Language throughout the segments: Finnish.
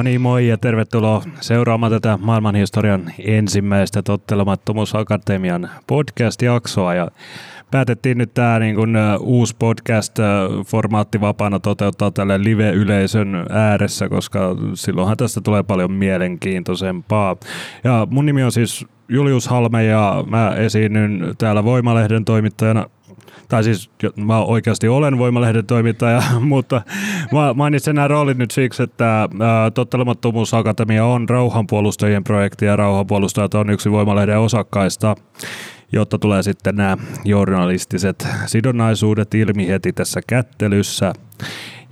No niin, moi ja tervetuloa seuraamaan tätä maailmanhistorian ensimmäistä Tottelemattomuusakatemian podcast-jaksoa. Ja päätettiin nyt tämä niin kun, uusi podcast-formaatti vapaana toteuttaa tälle live-yleisön ääressä, koska silloinhan tästä tulee paljon mielenkiintoisempaa. Ja mun nimi on siis Julius Halme ja mä esiinnyn täällä Voimalehden toimittajana tai siis mä oikeasti olen Voimalehden toimittaja, mutta mä mainitsen nämä roolit nyt siksi, että Tottelemattomuusakatemia on rauhanpuolustajien projekti ja rauhanpuolustajat on yksi Voimalehden osakkaista jotta tulee sitten nämä journalistiset sidonnaisuudet ilmi heti tässä kättelyssä.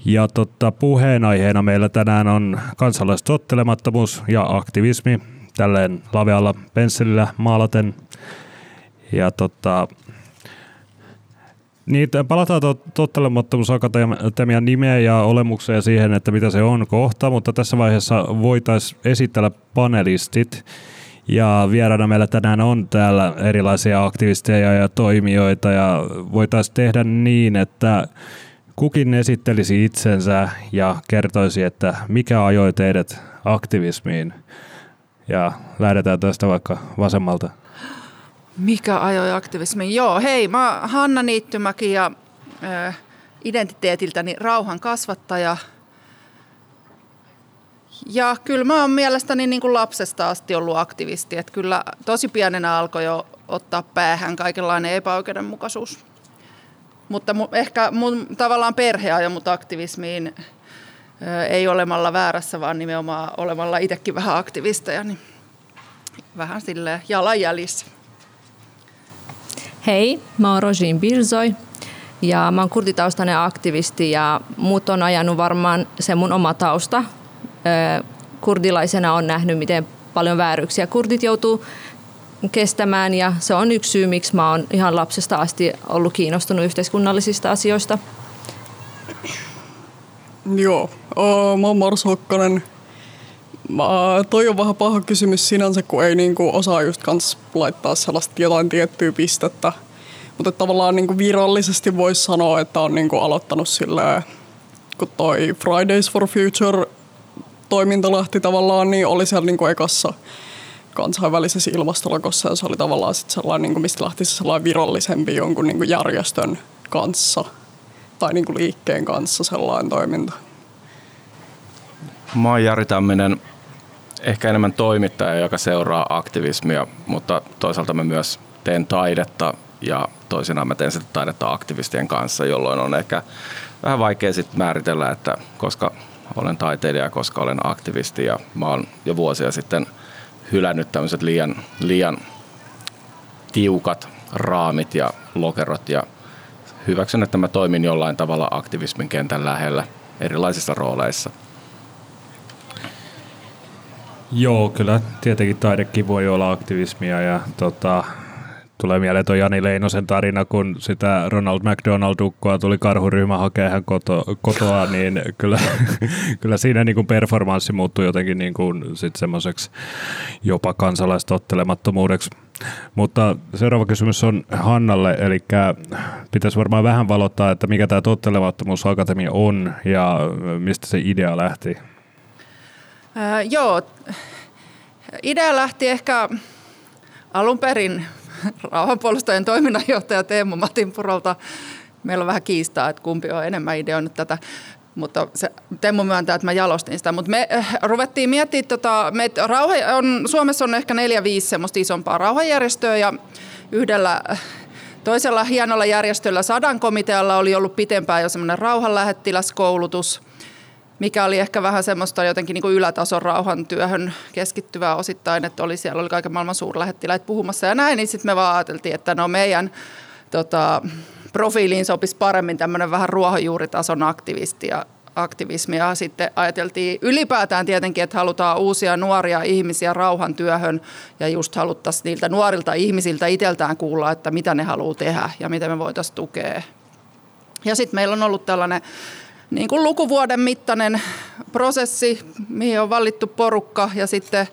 Ja totta, puheenaiheena meillä tänään on kansalaistottelemattomuus ja aktivismi, tälleen lavealla pensselillä maalaten. Ja tota, niin, palataan tottelemattomuusakatemian nimeä ja olemukseen siihen, että mitä se on kohta, mutta tässä vaiheessa voitaisiin esitellä panelistit. Ja vieraana meillä tänään on täällä erilaisia aktivisteja ja toimijoita ja voitaisiin tehdä niin, että kukin esittelisi itsensä ja kertoisi, että mikä ajoi teidät aktivismiin. Ja lähdetään tästä vaikka vasemmalta. Mikä ajoi aktivismiin? Joo, hei, mä Hanna Niittymäki ja ö, identiteetiltäni rauhan kasvattaja – ja kyllä mä oon mielestäni niin kuin lapsesta asti ollut aktivisti. Että kyllä tosi pienenä alkoi jo ottaa päähän kaikenlainen epäoikeudenmukaisuus. Mutta mu, ehkä mun tavallaan perhe ajoi mut aktivismiin ei olemalla väärässä, vaan nimenomaan olemalla itsekin vähän aktivisteja. Niin vähän sille jalanjäljissä. Hei, mä oon Rojin Birzoi ja mä oon kurditaustainen aktivisti ja muut on ajanut varmaan se mun oma tausta kurdilaisena on nähnyt, miten paljon vääryyksiä kurdit joutuu kestämään ja se on yksi syy, miksi mä oon ihan lapsesta asti ollut kiinnostunut yhteiskunnallisista asioista. Joo, mä oon Mars Hokkanen. Mä, toi on vähän paha kysymys sinänsä, kun ei niinku osaa just kans laittaa sellaista jotain tiettyä pistettä. Mutta tavallaan niinku virallisesti voisi sanoa, että on niinku aloittanut silleen, kun toi Fridays for Future toiminta lähti tavallaan, niin oli siellä niin kuin ekassa kansainvälisessä ilmastolakossa ja se oli tavallaan sit sellainen, niin kuin, mistä lähti se sellainen virallisempi jonkun niin kuin järjestön kanssa tai niin kuin liikkeen kanssa sellainen toiminta. Mä oon Jari Tamminen, ehkä enemmän toimittaja, joka seuraa aktivismia, mutta toisaalta mä myös teen taidetta ja toisinaan mä teen sitä taidetta aktivistien kanssa, jolloin on ehkä vähän vaikea sitten määritellä, että koska olen taiteilija, koska olen aktivisti ja mä oon jo vuosia sitten hylännyt tämmöiset liian, liian tiukat raamit ja lokerot ja hyväksyn, että mä toimin jollain tavalla aktivismin kentän lähellä erilaisissa rooleissa. Joo, kyllä tietenkin taidekin voi olla aktivismia ja tota, Tulee mieleen tuo Jani Leinosen tarina, kun sitä Ronald McDonald-ukkoa tuli karhuryhmä hakemaan hän koto, kotoa, niin kyllä, kyllä siinä niin kuin performanssi muuttui jotenkin niin kuin sit semmoiseksi jopa kansalaistottelemattomuudeksi. Mutta seuraava kysymys on Hannalle, eli pitäisi varmaan vähän valottaa, että mikä tämä Tottelemattomuusakatemia on ja mistä se idea lähti? Äh, joo, idea lähti ehkä alun perin rauhanpuolustajien toiminnanjohtaja Teemu Matinpurolta. Meillä on vähän kiistaa, että kumpi on enemmän ideoinut tätä mutta se, Teemu myöntää, että mä jalostin sitä. Mutta me äh, ruvettiin miettimään, tota, me, rauha, on, Suomessa on ehkä neljä, viisi semmoista isompaa rauhanjärjestöä ja yhdellä äh, toisella hienolla järjestöllä Sadan komitealla oli ollut pitempään jo semmoinen rauhanlähettiläskoulutus – mikä oli ehkä vähän semmoista jotenkin niin kuin ylätason rauhantyöhön keskittyvää osittain, että oli siellä oli kaiken maailman suurlähettiläitä puhumassa ja näin, niin sitten me vaan ajateltiin, että no meidän tota, profiiliin sopisi paremmin tämmöinen vähän ruohonjuuritason aktivisti ja aktivismia. Sitten ajateltiin ylipäätään tietenkin, että halutaan uusia nuoria ihmisiä rauhantyöhön ja just haluttaisiin niiltä nuorilta ihmisiltä itseltään kuulla, että mitä ne haluaa tehdä ja miten me voitaisiin tukea. Ja sitten meillä on ollut tällainen niin kuin lukuvuoden mittainen prosessi, mihin on valittu porukka ja sitten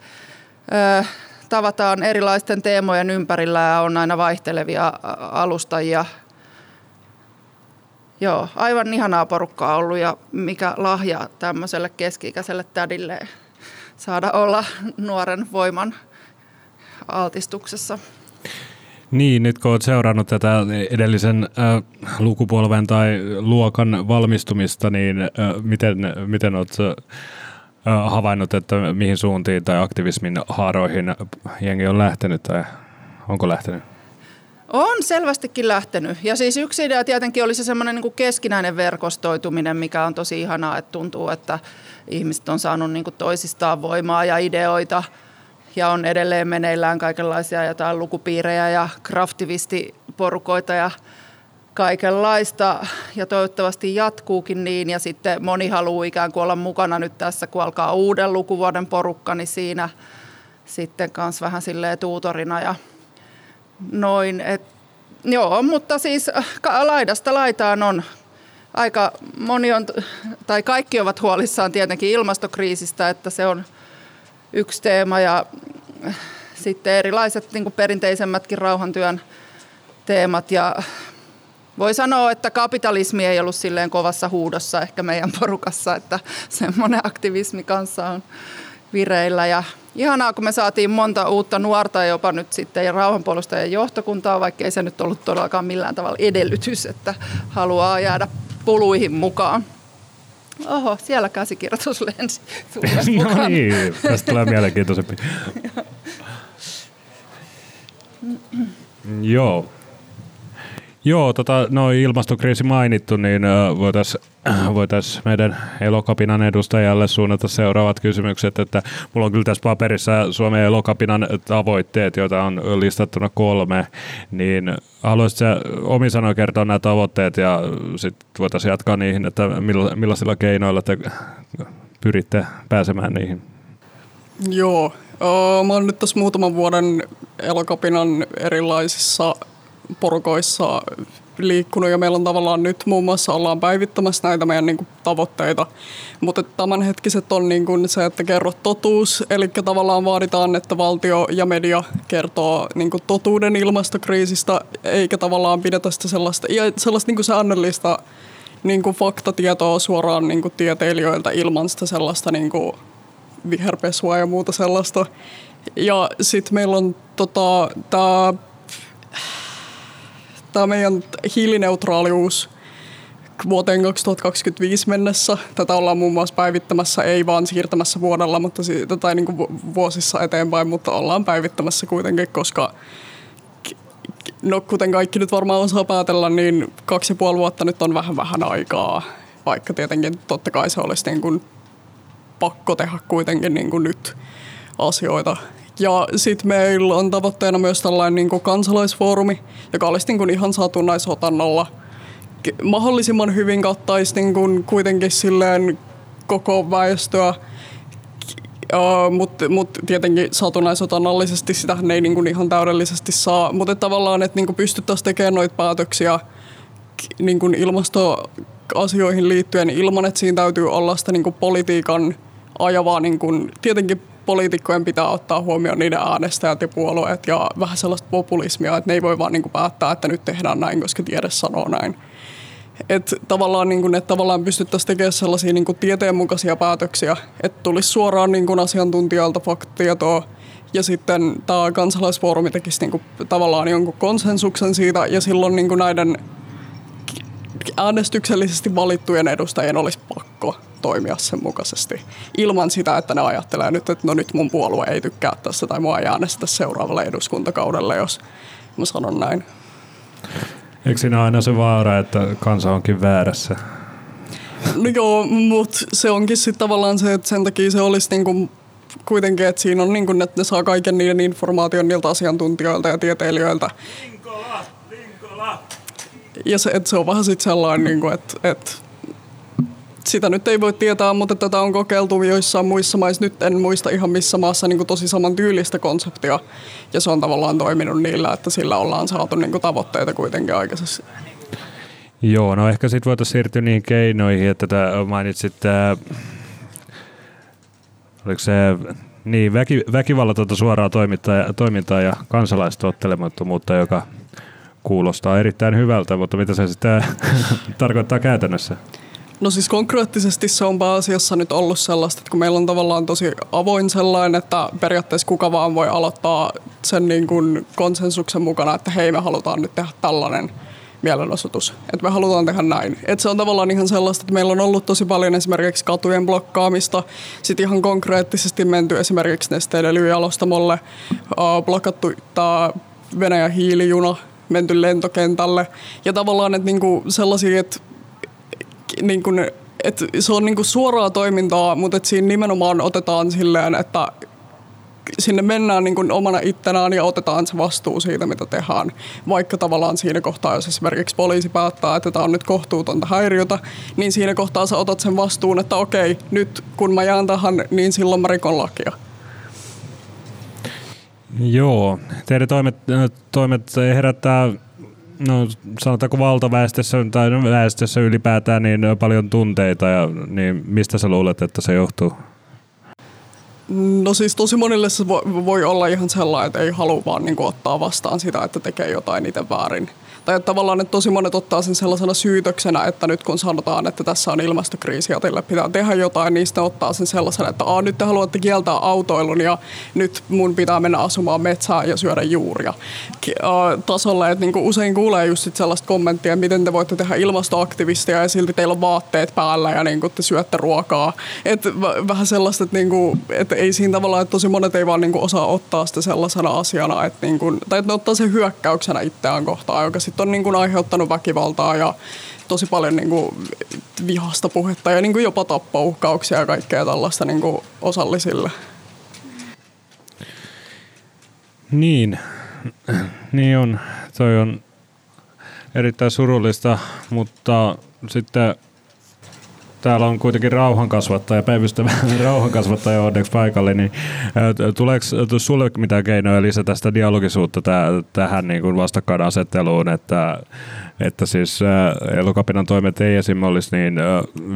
tavataan erilaisten teemojen ympärillä ja on aina vaihtelevia alustajia. Joo, aivan ihanaa porukkaa ollut ja mikä lahja tämmöiselle keski-ikäiselle tädille saada olla nuoren voiman altistuksessa. Niin, nyt kun olet seurannut tätä edellisen äh, lukupolven tai luokan valmistumista, niin äh, miten, miten olet äh, havainnut, että mihin suuntiin tai aktivismin haaroihin jengi on lähtenyt tai onko lähtenyt? On selvästikin lähtenyt. Ja siis yksi idea tietenkin oli se semmoinen niin keskinäinen verkostoituminen, mikä on tosi ihanaa, että tuntuu, että ihmiset on saanut niin kuin toisistaan voimaa ja ideoita – ja on edelleen meneillään kaikenlaisia jotain lukupiirejä ja kraftivistiporukoita ja kaikenlaista ja toivottavasti jatkuukin niin ja sitten moni haluaa ikään kuin olla mukana nyt tässä, kun alkaa uuden lukuvuoden porukka, niin siinä sitten kanssa vähän silleen tuutorina ja noin. Et, joo, mutta siis laidasta laitaan on aika moni on, tai kaikki ovat huolissaan tietenkin ilmastokriisistä, että se on yksi teema ja sitten erilaiset niin kuin perinteisemmätkin rauhantyön teemat ja voi sanoa, että kapitalismi ei ollut silleen kovassa huudossa ehkä meidän porukassa, että semmoinen aktivismi kanssa on vireillä. Ja ihanaa, kun me saatiin monta uutta nuorta jopa nyt sitten ja rauhanpuolustajien johtokuntaa, vaikka ei se nyt ollut todellakaan millään tavalla edellytys, että haluaa jäädä puluihin mukaan. Oho, siellä käsikirjoitus lensi. no niin, tästä tulee mielenkiintoisempi. Joo. Joo, tota, no ilmastokriisi mainittu, niin voitaisiin voitais meidän Elokapinan edustajalle suunnata seuraavat kysymykset, että mulla on kyllä tässä paperissa Suomen Elokapinan tavoitteet, joita on listattuna kolme, niin haluaisitko omi sanoa kertoa nämä tavoitteet ja sitten voitaisiin jatkaa niihin, että millaisilla keinoilla te pyritte pääsemään niihin? Joo, mä oon nyt tässä muutaman vuoden Elokapinan erilaisissa porukoissa liikkunut ja meillä on tavallaan nyt muun muassa ollaan päivittämässä näitä meidän niin kuin, tavoitteita. Mutta tämänhetkiset on niin kuin, se, että kerro totuus, eli tavallaan vaaditaan, että valtio ja media kertoo niin kuin, totuuden ilmastokriisistä, eikä tavallaan pidetä sitä sellaista, ja sellaista niin kuin säännöllistä niin kuin faktatietoa suoraan niin kuin tieteilijöiltä ilman sitä sellaista niin kuin viherpesua ja muuta sellaista. Ja sitten meillä on tota, tämä tämä meidän hiilineutraalius vuoteen 2025 mennessä. Tätä ollaan muun muassa päivittämässä, ei vaan siirtämässä vuodella, mutta siitä, tai niin kuin vuosissa eteenpäin, mutta ollaan päivittämässä kuitenkin, koska no kuten kaikki nyt varmaan osaa päätellä, niin kaksi ja puoli vuotta nyt on vähän vähän aikaa, vaikka tietenkin totta kai se olisi niin kuin pakko tehdä kuitenkin niin kuin nyt asioita ja sitten meillä on tavoitteena myös tällainen niin kuin kansalaisfoorumi, joka olisi niin kuin ihan satunnaisotannalla mahdollisimman hyvin kattaisi niin kuin kuitenkin silleen koko väestöä, mutta mut tietenkin satunnaisotannallisesti sitä ei niinku ihan täydellisesti saa. Mutta tavallaan, että niinku pystyttäisiin tekemään noita päätöksiä niinku ilmastoasioihin liittyen ilman, että siinä täytyy olla sitä niinku politiikan ajavaa, niinku, tietenkin poliitikkojen pitää ottaa huomioon niiden äänestäjät ja puolueet ja vähän sellaista populismia, että ne ei voi vaan niin kuin päättää, että nyt tehdään näin, koska tiede sanoo näin. Että tavallaan, niin kuin, että tavallaan pystyttäisiin tekemään sellaisia niin tieteenmukaisia päätöksiä, että tulisi suoraan niin kuin asiantuntijalta faktatietoa ja sitten tämä kansalaisfoorumi tekisi niin kuin, tavallaan jonkun konsensuksen siitä ja silloin niin kuin näiden äänestyksellisesti valittujen edustajien olisi pakko toimia sen mukaisesti. Ilman sitä, että ne ajattelee nyt, että no nyt mun puolue ei tykkää tässä tai mua ei äänestä seuraavalle eduskuntakaudelle, jos mä sanon näin. Eikö siinä aina se vaara, että kansa onkin väärässä? No joo, mutta se onkin sitten tavallaan se, että sen takia se olisi niinku kuitenkin, että siinä on niin kuin, että ne saa kaiken niiden informaation niiltä asiantuntijoilta ja tieteilijöiltä. Ja se, että se on vähän sitten sellainen, niin kuin, että, että sitä nyt ei voi tietää, mutta tätä on kokeiltu joissain muissa maissa. Nyt en muista ihan missä maassa niin kuin tosi saman tyylistä konseptia. Ja se on tavallaan toiminut niillä, että sillä ollaan saatu niin kuin tavoitteita kuitenkin aikaisesti. Joo, no ehkä sitten voitaisiin siirtyä niihin keinoihin, että mainitsit, tämä, oliko se niin, väki, väkivallatonta suoraa toimintaa, toimintaa ja kansalaistottelemattomuutta, joka kuulostaa erittäin hyvältä, mutta mitä se sitten tarkoittaa käytännössä? No siis konkreettisesti se on pääasiassa nyt ollut sellaista, että kun meillä on tavallaan tosi avoin sellainen, että periaatteessa kuka vaan voi aloittaa sen niin kuin konsensuksen mukana, että hei me halutaan nyt tehdä tällainen mielenosoitus. Että me halutaan tehdä näin. Että se on tavallaan ihan sellaista, että meillä on ollut tosi paljon esimerkiksi katujen blokkaamista. Sitten ihan konkreettisesti menty esimerkiksi nesteilyjalostamolle, blokattu tämä Venäjän hiilijuna, menty lentokentälle. Ja tavallaan että niinku sellaisia, että niin kuin, että se on niin kuin suoraa toimintaa, mutta että siinä nimenomaan otetaan silleen, että sinne mennään niin kuin omana ittenään ja otetaan se vastuu siitä, mitä tehdään. Vaikka tavallaan siinä kohtaa, jos esimerkiksi poliisi päättää, että tämä on nyt kohtuutonta häiriötä, niin siinä kohtaa sä otat sen vastuun, että okei, nyt kun mä jään tähän, niin silloin mä rikon lakia. Joo, teidän toimet, toimet herättää no sanotaanko valtaväestössä tai väestössä ylipäätään niin paljon tunteita, ja, niin mistä sä luulet, että se johtuu? No siis tosi monille se voi olla ihan sellainen, että ei halua vaan niin ottaa vastaan sitä, että tekee jotain itse väärin tai että tavallaan että tosi monet ottaa sen sellaisena syytöksenä, että nyt kun sanotaan, että tässä on ilmastokriisi ja teille pitää tehdä jotain, niin sitten ottaa sen sellaisena, että Aa, nyt te haluatte kieltää autoilun ja nyt mun pitää mennä asumaan metsään ja syödä juuria tasolle. Että niinku usein kuulee just sit sellaista kommenttia, että miten te voitte tehdä ilmastoaktivistia ja silti teillä on vaatteet päällä ja niinku te syötte ruokaa. Et vähän sellaista, että, niinku, että ei siinä tavallaan, että tosi monet ei vaan niinku osaa ottaa sitä sellaisena asiana, että niinku, tai että ne ottaa sen hyökkäyksenä itseään kohtaan, joka sitten sitten on niin kuin aiheuttanut väkivaltaa ja tosi paljon niin kuin vihasta puhetta ja niin kuin jopa tappouhkauksia ja kaikkea tällaista niin kuin osallisille. Niin, niin on. Toi on erittäin surullista, mutta sitten täällä on kuitenkin rauhankasvattaja, päivystävä rauhankasvattaja onneksi paikalle, niin tuleeko sulle mitään keinoja lisätä sitä dialogisuutta tähän niin kuin vastakkainasetteluun, että, että siis elokapinan toimet ei esim. olisi niin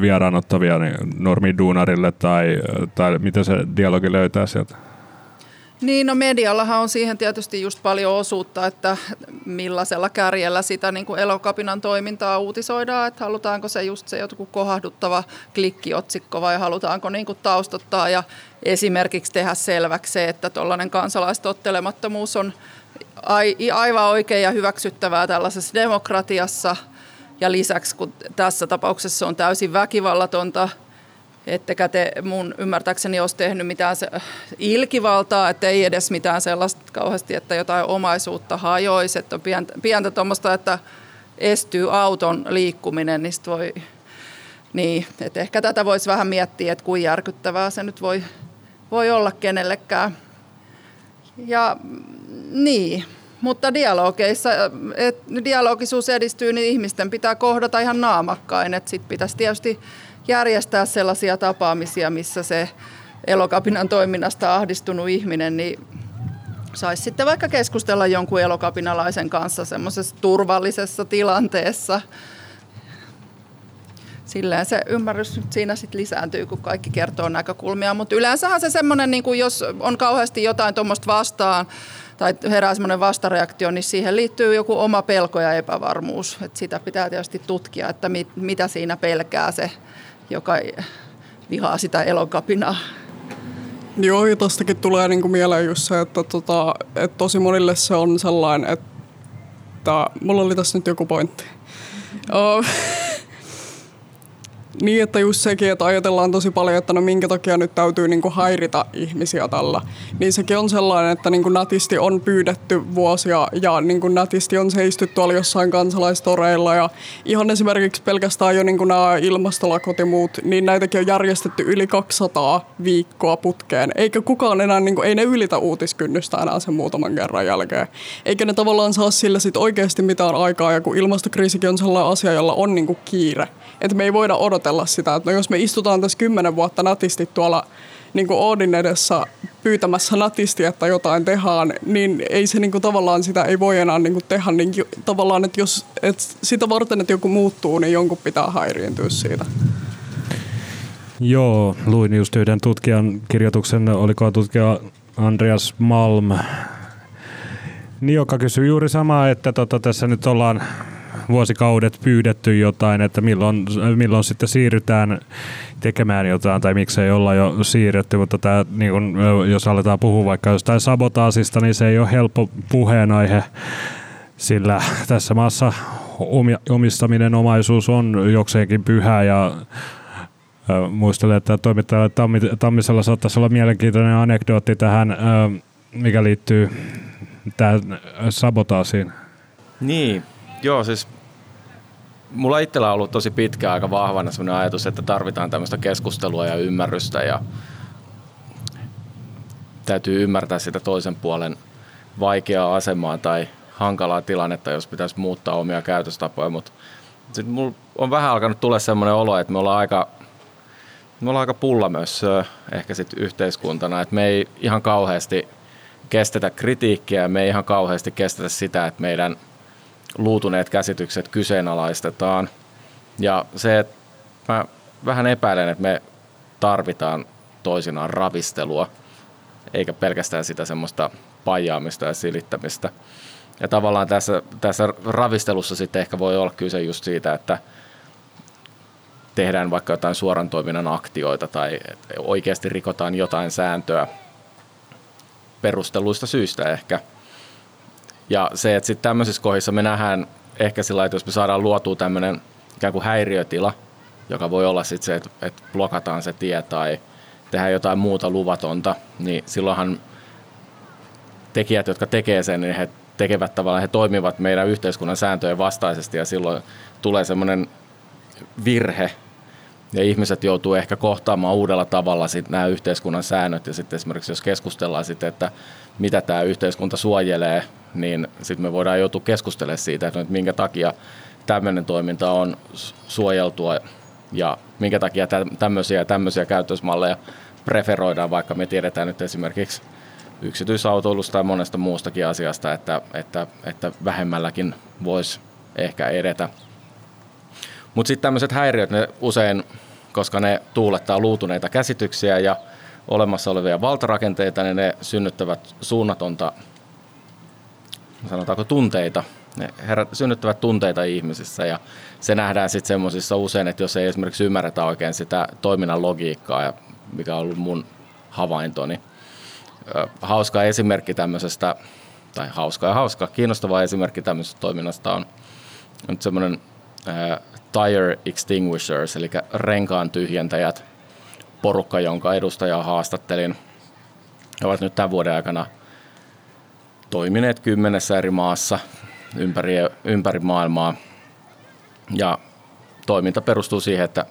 vieraanottavia niin normiduunarille tai, tai miten se dialogi löytää sieltä? Niin, no mediallahan on siihen tietysti just paljon osuutta, että millaisella kärjellä sitä niin kuin elokapinan toimintaa uutisoidaan, että halutaanko se just se joku kohahduttava klikkiotsikko vai halutaanko niin kuin taustottaa ja esimerkiksi tehdä selväksi se, että tuollainen kansalaistottelemattomuus on aivan oikein ja hyväksyttävää tällaisessa demokratiassa. Ja lisäksi kun tässä tapauksessa on täysin väkivallatonta ettekä te mun ymmärtääkseni olisi tehnyt mitään se, ilkivaltaa, että ei edes mitään sellaista kauheasti, että jotain omaisuutta hajoisi, että on pientä, pientä tuommoista, että estyy auton liikkuminen, niin voi, niin, että ehkä tätä voisi vähän miettiä, että kuin järkyttävää se nyt voi, voi olla kenellekään. Ja niin, mutta dialogeissa, että dialogisuus edistyy, niin ihmisten pitää kohdata ihan naamakkain, että sitten pitäisi tietysti järjestää sellaisia tapaamisia, missä se elokapinan toiminnasta ahdistunut ihminen niin saisi sitten vaikka keskustella jonkun elokapinalaisen kanssa semmoisessa turvallisessa tilanteessa. Silleen se ymmärrys siinä sitten lisääntyy, kun kaikki kertoo näkökulmia, mutta yleensähän se semmoinen, niin jos on kauheasti jotain tuommoista vastaan, tai herää semmoinen vastareaktio, niin siihen liittyy joku oma pelko ja epävarmuus. Et sitä pitää tietysti tutkia, että mit, mitä siinä pelkää se joka vihaa sitä elokapinaa. Joo, ja tostakin tulee niinku mieleen just se, että, tota, että tosi monille se on sellainen, että mulla oli tässä nyt joku pointti. Mm-hmm. Niin, että just sekin, että ajatellaan tosi paljon, että no minkä takia nyt täytyy niin kuin häiritä ihmisiä tällä. Niin sekin on sellainen, että niin kuin nätisti on pyydetty vuosia ja niin kuin nätisti on seisty tuolla jossain kansalaistoreilla. Ja ihan esimerkiksi pelkästään jo niin kuin nämä ilmastolakot ja muut, niin näitäkin on järjestetty yli 200 viikkoa putkeen. Eikä kukaan enää, niin kuin, ei ne ylitä uutiskynnystä enää sen muutaman kerran jälkeen. Eikä ne tavallaan saa sillä sit oikeasti mitään aikaa, ja kun ilmastokriisikin on sellainen asia, jolla on niin kuin kiire. Että me ei voida odottaa ajatella sitä, että no jos me istutaan tässä kymmenen vuotta natisti tuolla niin kuin Oodin edessä pyytämässä natisti, että jotain tehdään, niin ei se niin kuin, tavallaan sitä ei voi enää niin kuin, tehdä. Niin tavallaan, että jos että sitä varten, että joku muuttuu, niin jonkun pitää häiriintyä siitä. Joo, luin just yhden tutkijan kirjoituksen, oliko tutkija Andreas Malm Niin, joka kysyy juuri samaa, että tota, tässä nyt ollaan vuosikaudet pyydetty jotain, että milloin, milloin sitten siirrytään tekemään jotain tai miksei olla jo siirretty, mutta tämä, niin kun, jos aletaan puhua vaikka jostain sabotaasista, niin se ei ole helppo puheenaihe, sillä tässä maassa omistaminen omaisuus on jokseenkin pyhä ja muistelen, että toimittajalle Tammisella saattaisi olla mielenkiintoinen anekdootti tähän, mikä liittyy tähän sabotaasiin. Niin, joo siis mulla itsellä on ollut tosi pitkä aika vahvana sellainen ajatus, että tarvitaan tämmöistä keskustelua ja ymmärrystä ja täytyy ymmärtää sitä toisen puolen vaikeaa asemaa tai hankalaa tilannetta, jos pitäisi muuttaa omia käytöstapoja, mutta sitten mulla on vähän alkanut tulla semmoinen olo, että me ollaan aika, me ollaan aika pulla myös ehkä sit yhteiskuntana, että me ei ihan kauheasti kestetä kritiikkiä, me ei ihan kauheasti kestetä sitä, että meidän luutuneet käsitykset kyseenalaistetaan. Ja se, että mä vähän epäilen, että me tarvitaan toisinaan ravistelua, eikä pelkästään sitä semmoista pajaamista ja silittämistä. Ja tavallaan tässä, tässä ravistelussa sitten ehkä voi olla kyse just siitä, että tehdään vaikka jotain suoran toiminnan aktioita tai oikeasti rikotaan jotain sääntöä perusteluista syistä ehkä. Ja se, että sitten tämmöisissä kohdissa me nähdään ehkä sillä että jos me saadaan luotua tämmöinen ikään kuin häiriötila, joka voi olla sitten se, että, että blokataan se tie tai tehdään jotain muuta luvatonta, niin silloinhan tekijät, jotka tekee sen, niin he tekevät tavallaan, he toimivat meidän yhteiskunnan sääntöjen vastaisesti ja silloin tulee semmoinen virhe ja ihmiset joutuu ehkä kohtaamaan uudella tavalla sit nämä yhteiskunnan säännöt ja sitten esimerkiksi jos keskustellaan sitten, että mitä tämä yhteiskunta suojelee, niin sitten me voidaan joutua keskustelemaan siitä, että minkä takia tämmöinen toiminta on suojeltua ja minkä takia tämmöisiä ja tämmöisiä käytösmalleja preferoidaan, vaikka me tiedetään nyt esimerkiksi yksityisautoilusta tai monesta muustakin asiasta, että, että, että vähemmälläkin voisi ehkä edetä. Mutta sitten tämmöiset häiriöt, ne usein, koska ne tuulettaa luutuneita käsityksiä ja olemassa olevia valtarakenteita, niin ne synnyttävät suunnatonta, sanotaanko tunteita, ne herät, synnyttävät tunteita ihmisissä ja se nähdään sitten semmoisissa usein, että jos ei esimerkiksi ymmärretä oikein sitä toiminnan logiikkaa, mikä on ollut mun havaintoni, hauska esimerkki tämmöisestä, tai hauska ja hauska, kiinnostava esimerkki tämmöisestä toiminnasta on nyt semmoinen tire extinguishers, eli renkaan tyhjentäjät, porukka, jonka edustajaa haastattelin. He ovat nyt tämän vuoden aikana toimineet kymmenessä eri maassa ympäri, ympäri maailmaa. Ja toiminta perustuu siihen, että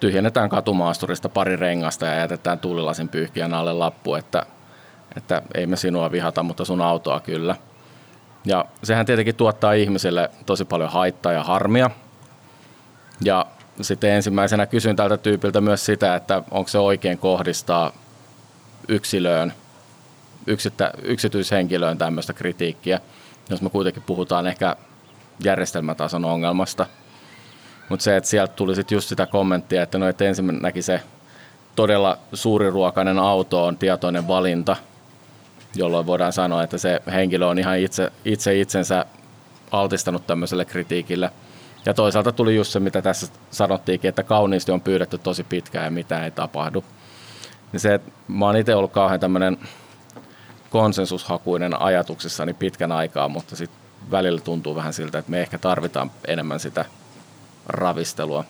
tyhjennetään katumaasturista pari rengasta ja jätetään tuulilasin pyyhkiän alle lappu, että että ei me sinua vihata, mutta sun autoa kyllä. Ja sehän tietenkin tuottaa ihmisille tosi paljon haittaa ja harmia. Ja sitten ensimmäisenä kysyn tältä tyypiltä myös sitä, että onko se oikein kohdistaa yksilöön, yksittä, yksityishenkilöön tämmöistä kritiikkiä, jos me kuitenkin puhutaan ehkä järjestelmätason ongelmasta. Mutta se, että sieltä tuli sitten just sitä kommenttia, että no, että ensimmäisenäkin se todella suuriruokainen auto on tietoinen valinta – jolloin voidaan sanoa, että se henkilö on ihan itse, itse itsensä altistanut tämmöiselle kritiikille. Ja toisaalta tuli just se, mitä tässä sanottiinkin, että kauniisti on pyydetty tosi pitkään ja mitä ei tapahdu. Ja se, että mä oon itse ollut kauhean tämmöinen konsensushakuinen ajatuksissani pitkän aikaa, mutta sitten välillä tuntuu vähän siltä, että me ehkä tarvitaan enemmän sitä ravistelua.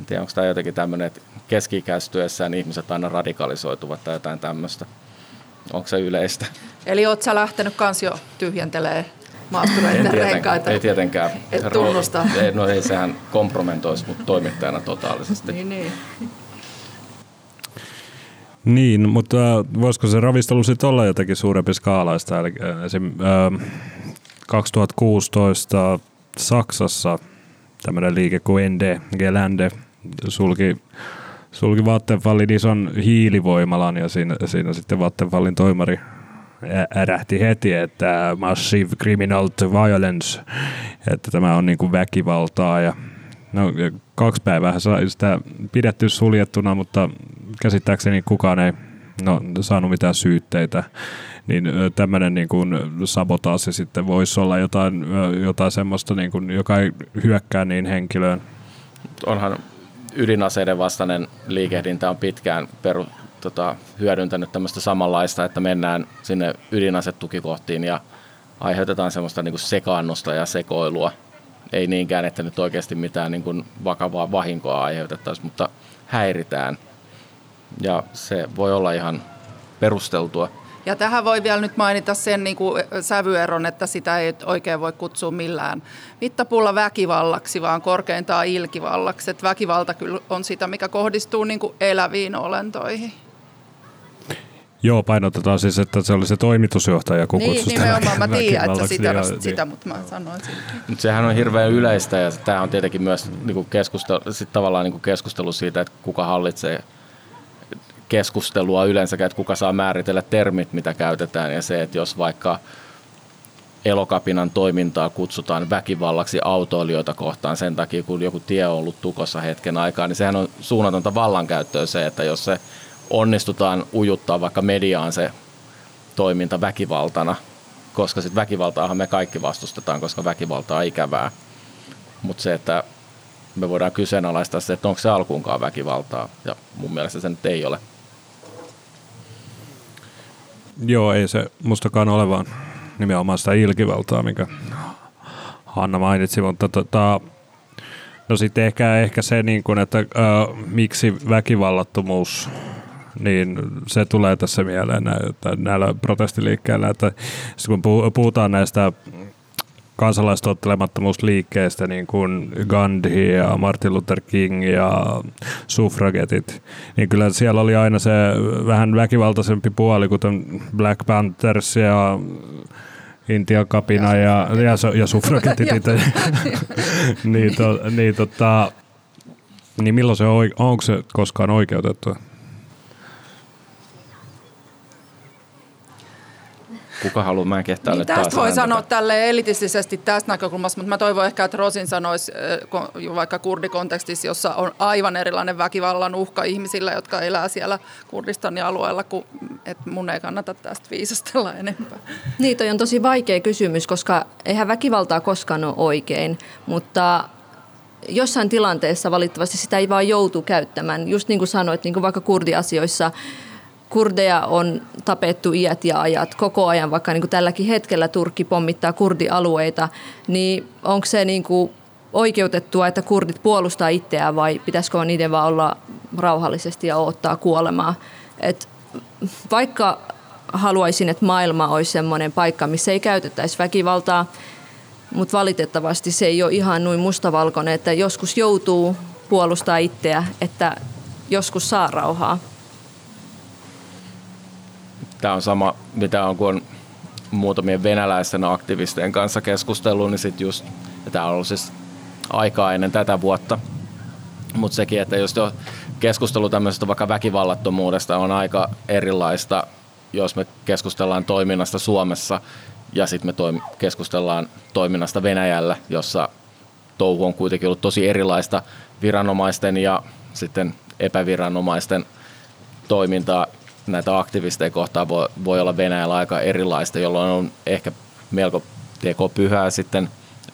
En tiedä, onko tämä jotenkin tämmöinen, että keski-ikäistyessään ihmiset aina radikalisoituvat tai jotain tämmöistä. Onko se yleistä? Eli oot sä lähtenyt kans jo tyhjentelee maastureiden renkaita? Ei tietenkään. Et tunnusta. Ei, no ei, sehän kompromentoisi mut toimittajana totaalisesti. niin, niin. Niin, mutta voisiko se ravistelu sitten olla jotenkin suurempi skaalaista? Eli esim. 2016 Saksassa tämmöinen liike kuin ND, Gelände, sulki sulki Vattenfallin ison hiilivoimalan ja siinä, siinä sitten Vattenfallin toimari ärähti heti, että massive criminal violence, että tämä on niin kuin väkivaltaa ja no, kaksi päivää sai sitä pidetty suljettuna, mutta käsittääkseni kukaan ei no, saanut mitään syytteitä niin tämmöinen niin kuin sabotaasi sitten voisi olla jotain, jotain semmoista, niin kuin, joka ei hyökkää niin henkilöön. Onhan ydinaseiden vastainen liikehdintä on pitkään peru, tota, hyödyntänyt tämmöistä samanlaista, että mennään sinne ydinasetukikohtiin ja aiheutetaan semmoista niin kuin sekaannusta ja sekoilua. Ei niinkään, että nyt oikeasti mitään niin kuin vakavaa vahinkoa aiheutettaisiin, mutta häiritään. Ja se voi olla ihan perusteltua. Ja tähän voi vielä nyt mainita sen niin kuin sävyeron, että sitä ei oikein voi kutsua millään mittapuulla väkivallaksi, vaan korkeintaan ilkivallaksi. Että väkivalta kyllä on sitä, mikä kohdistuu niin kuin eläviin olentoihin. Joo, painotetaan siis, että se oli se toimitusjohtaja, kun Niin, nimenomaan. Mä tiedän, että sitä, ja, sitä, mutta mä sanoin sitä. Mutta sehän on hirveän yleistä ja tämä on tietenkin myös niinku keskustelu, sit tavallaan niinku keskustelu siitä, että kuka hallitsee keskustelua yleensä, että kuka saa määritellä termit, mitä käytetään ja se, että jos vaikka elokapinan toimintaa kutsutaan väkivallaksi autoilijoita kohtaan sen takia, kun joku tie on ollut tukossa hetken aikaa, niin sehän on suunnatonta vallankäyttöä se, että jos se onnistutaan ujuttaa vaikka mediaan se toiminta väkivaltana, koska sitten väkivaltaahan me kaikki vastustetaan, koska väkivalta on ikävää. Mutta se, että me voidaan kyseenalaistaa se, että onko se alkuunkaan väkivaltaa, ja mun mielestä se nyt ei ole. Joo, ei se mustakaan ole vaan nimenomaan sitä ilkivaltaa, mikä Hanna mainitsi, mutta tota, no sitten ehkä, ehkä se, niin kun, että äh, miksi väkivallattomuus niin se tulee tässä mieleen näillä protestiliikkeillä, että kun puhutaan näistä kansalaistottelemattomuusliikkeestä, niin kuin Gandhi ja Martin Luther King ja suffragetit, niin kyllä siellä oli aina se vähän väkivaltaisempi puoli, kuten Black Panthers ja Intia kapina ja, ja, ja suffragetit. niin, to, niin, tota, niin milloin se on, onko se koskaan oikeutettu? Kuka haluaa? Mä en kehtaa niin Tästä voi sanoa tälle elitistisesti tästä näkökulmasta, mutta mä toivon ehkä, että Rosin sanoisi vaikka kurdikontekstissa, jossa on aivan erilainen väkivallan uhka ihmisillä, jotka elää siellä Kurdistanin alueella, kun että mun ei kannata tästä viisastella enempää. Niin, toi on tosi vaikea kysymys, koska eihän väkivaltaa koskaan ole oikein, mutta jossain tilanteessa valitettavasti sitä ei vaan joutu käyttämään. Just niin kuin sanoit, niin kuin vaikka kurdiasioissa kurdeja on tapettu iät ja ajat koko ajan, vaikka niin kuin tälläkin hetkellä Turkki pommittaa kurdialueita, niin onko se niin kuin oikeutettua, että kurdit puolustaa itseään vai pitäisikö niiden vaan olla rauhallisesti ja odottaa kuolemaa? Et vaikka haluaisin, että maailma olisi sellainen paikka, missä ei käytettäisi väkivaltaa, mutta valitettavasti se ei ole ihan noin mustavalkoinen, että joskus joutuu puolustaa itseä, että joskus saa rauhaa tämä on sama, mitä on, kun on muutamien venäläisten aktivistien kanssa keskustellut, niin sitten just, ja tämä on ollut siis aikaa ennen tätä vuotta, mutta sekin, että jos jo keskustelu tämmöisestä vaikka väkivallattomuudesta on aika erilaista, jos me keskustellaan toiminnasta Suomessa ja sitten me toim- keskustellaan toiminnasta Venäjällä, jossa touhu on kuitenkin ollut tosi erilaista viranomaisten ja sitten epäviranomaisten toimintaa näitä aktivisteja kohtaan voi, voi olla Venäjällä aika erilaista, jolloin on ehkä melko teko pyhää sitten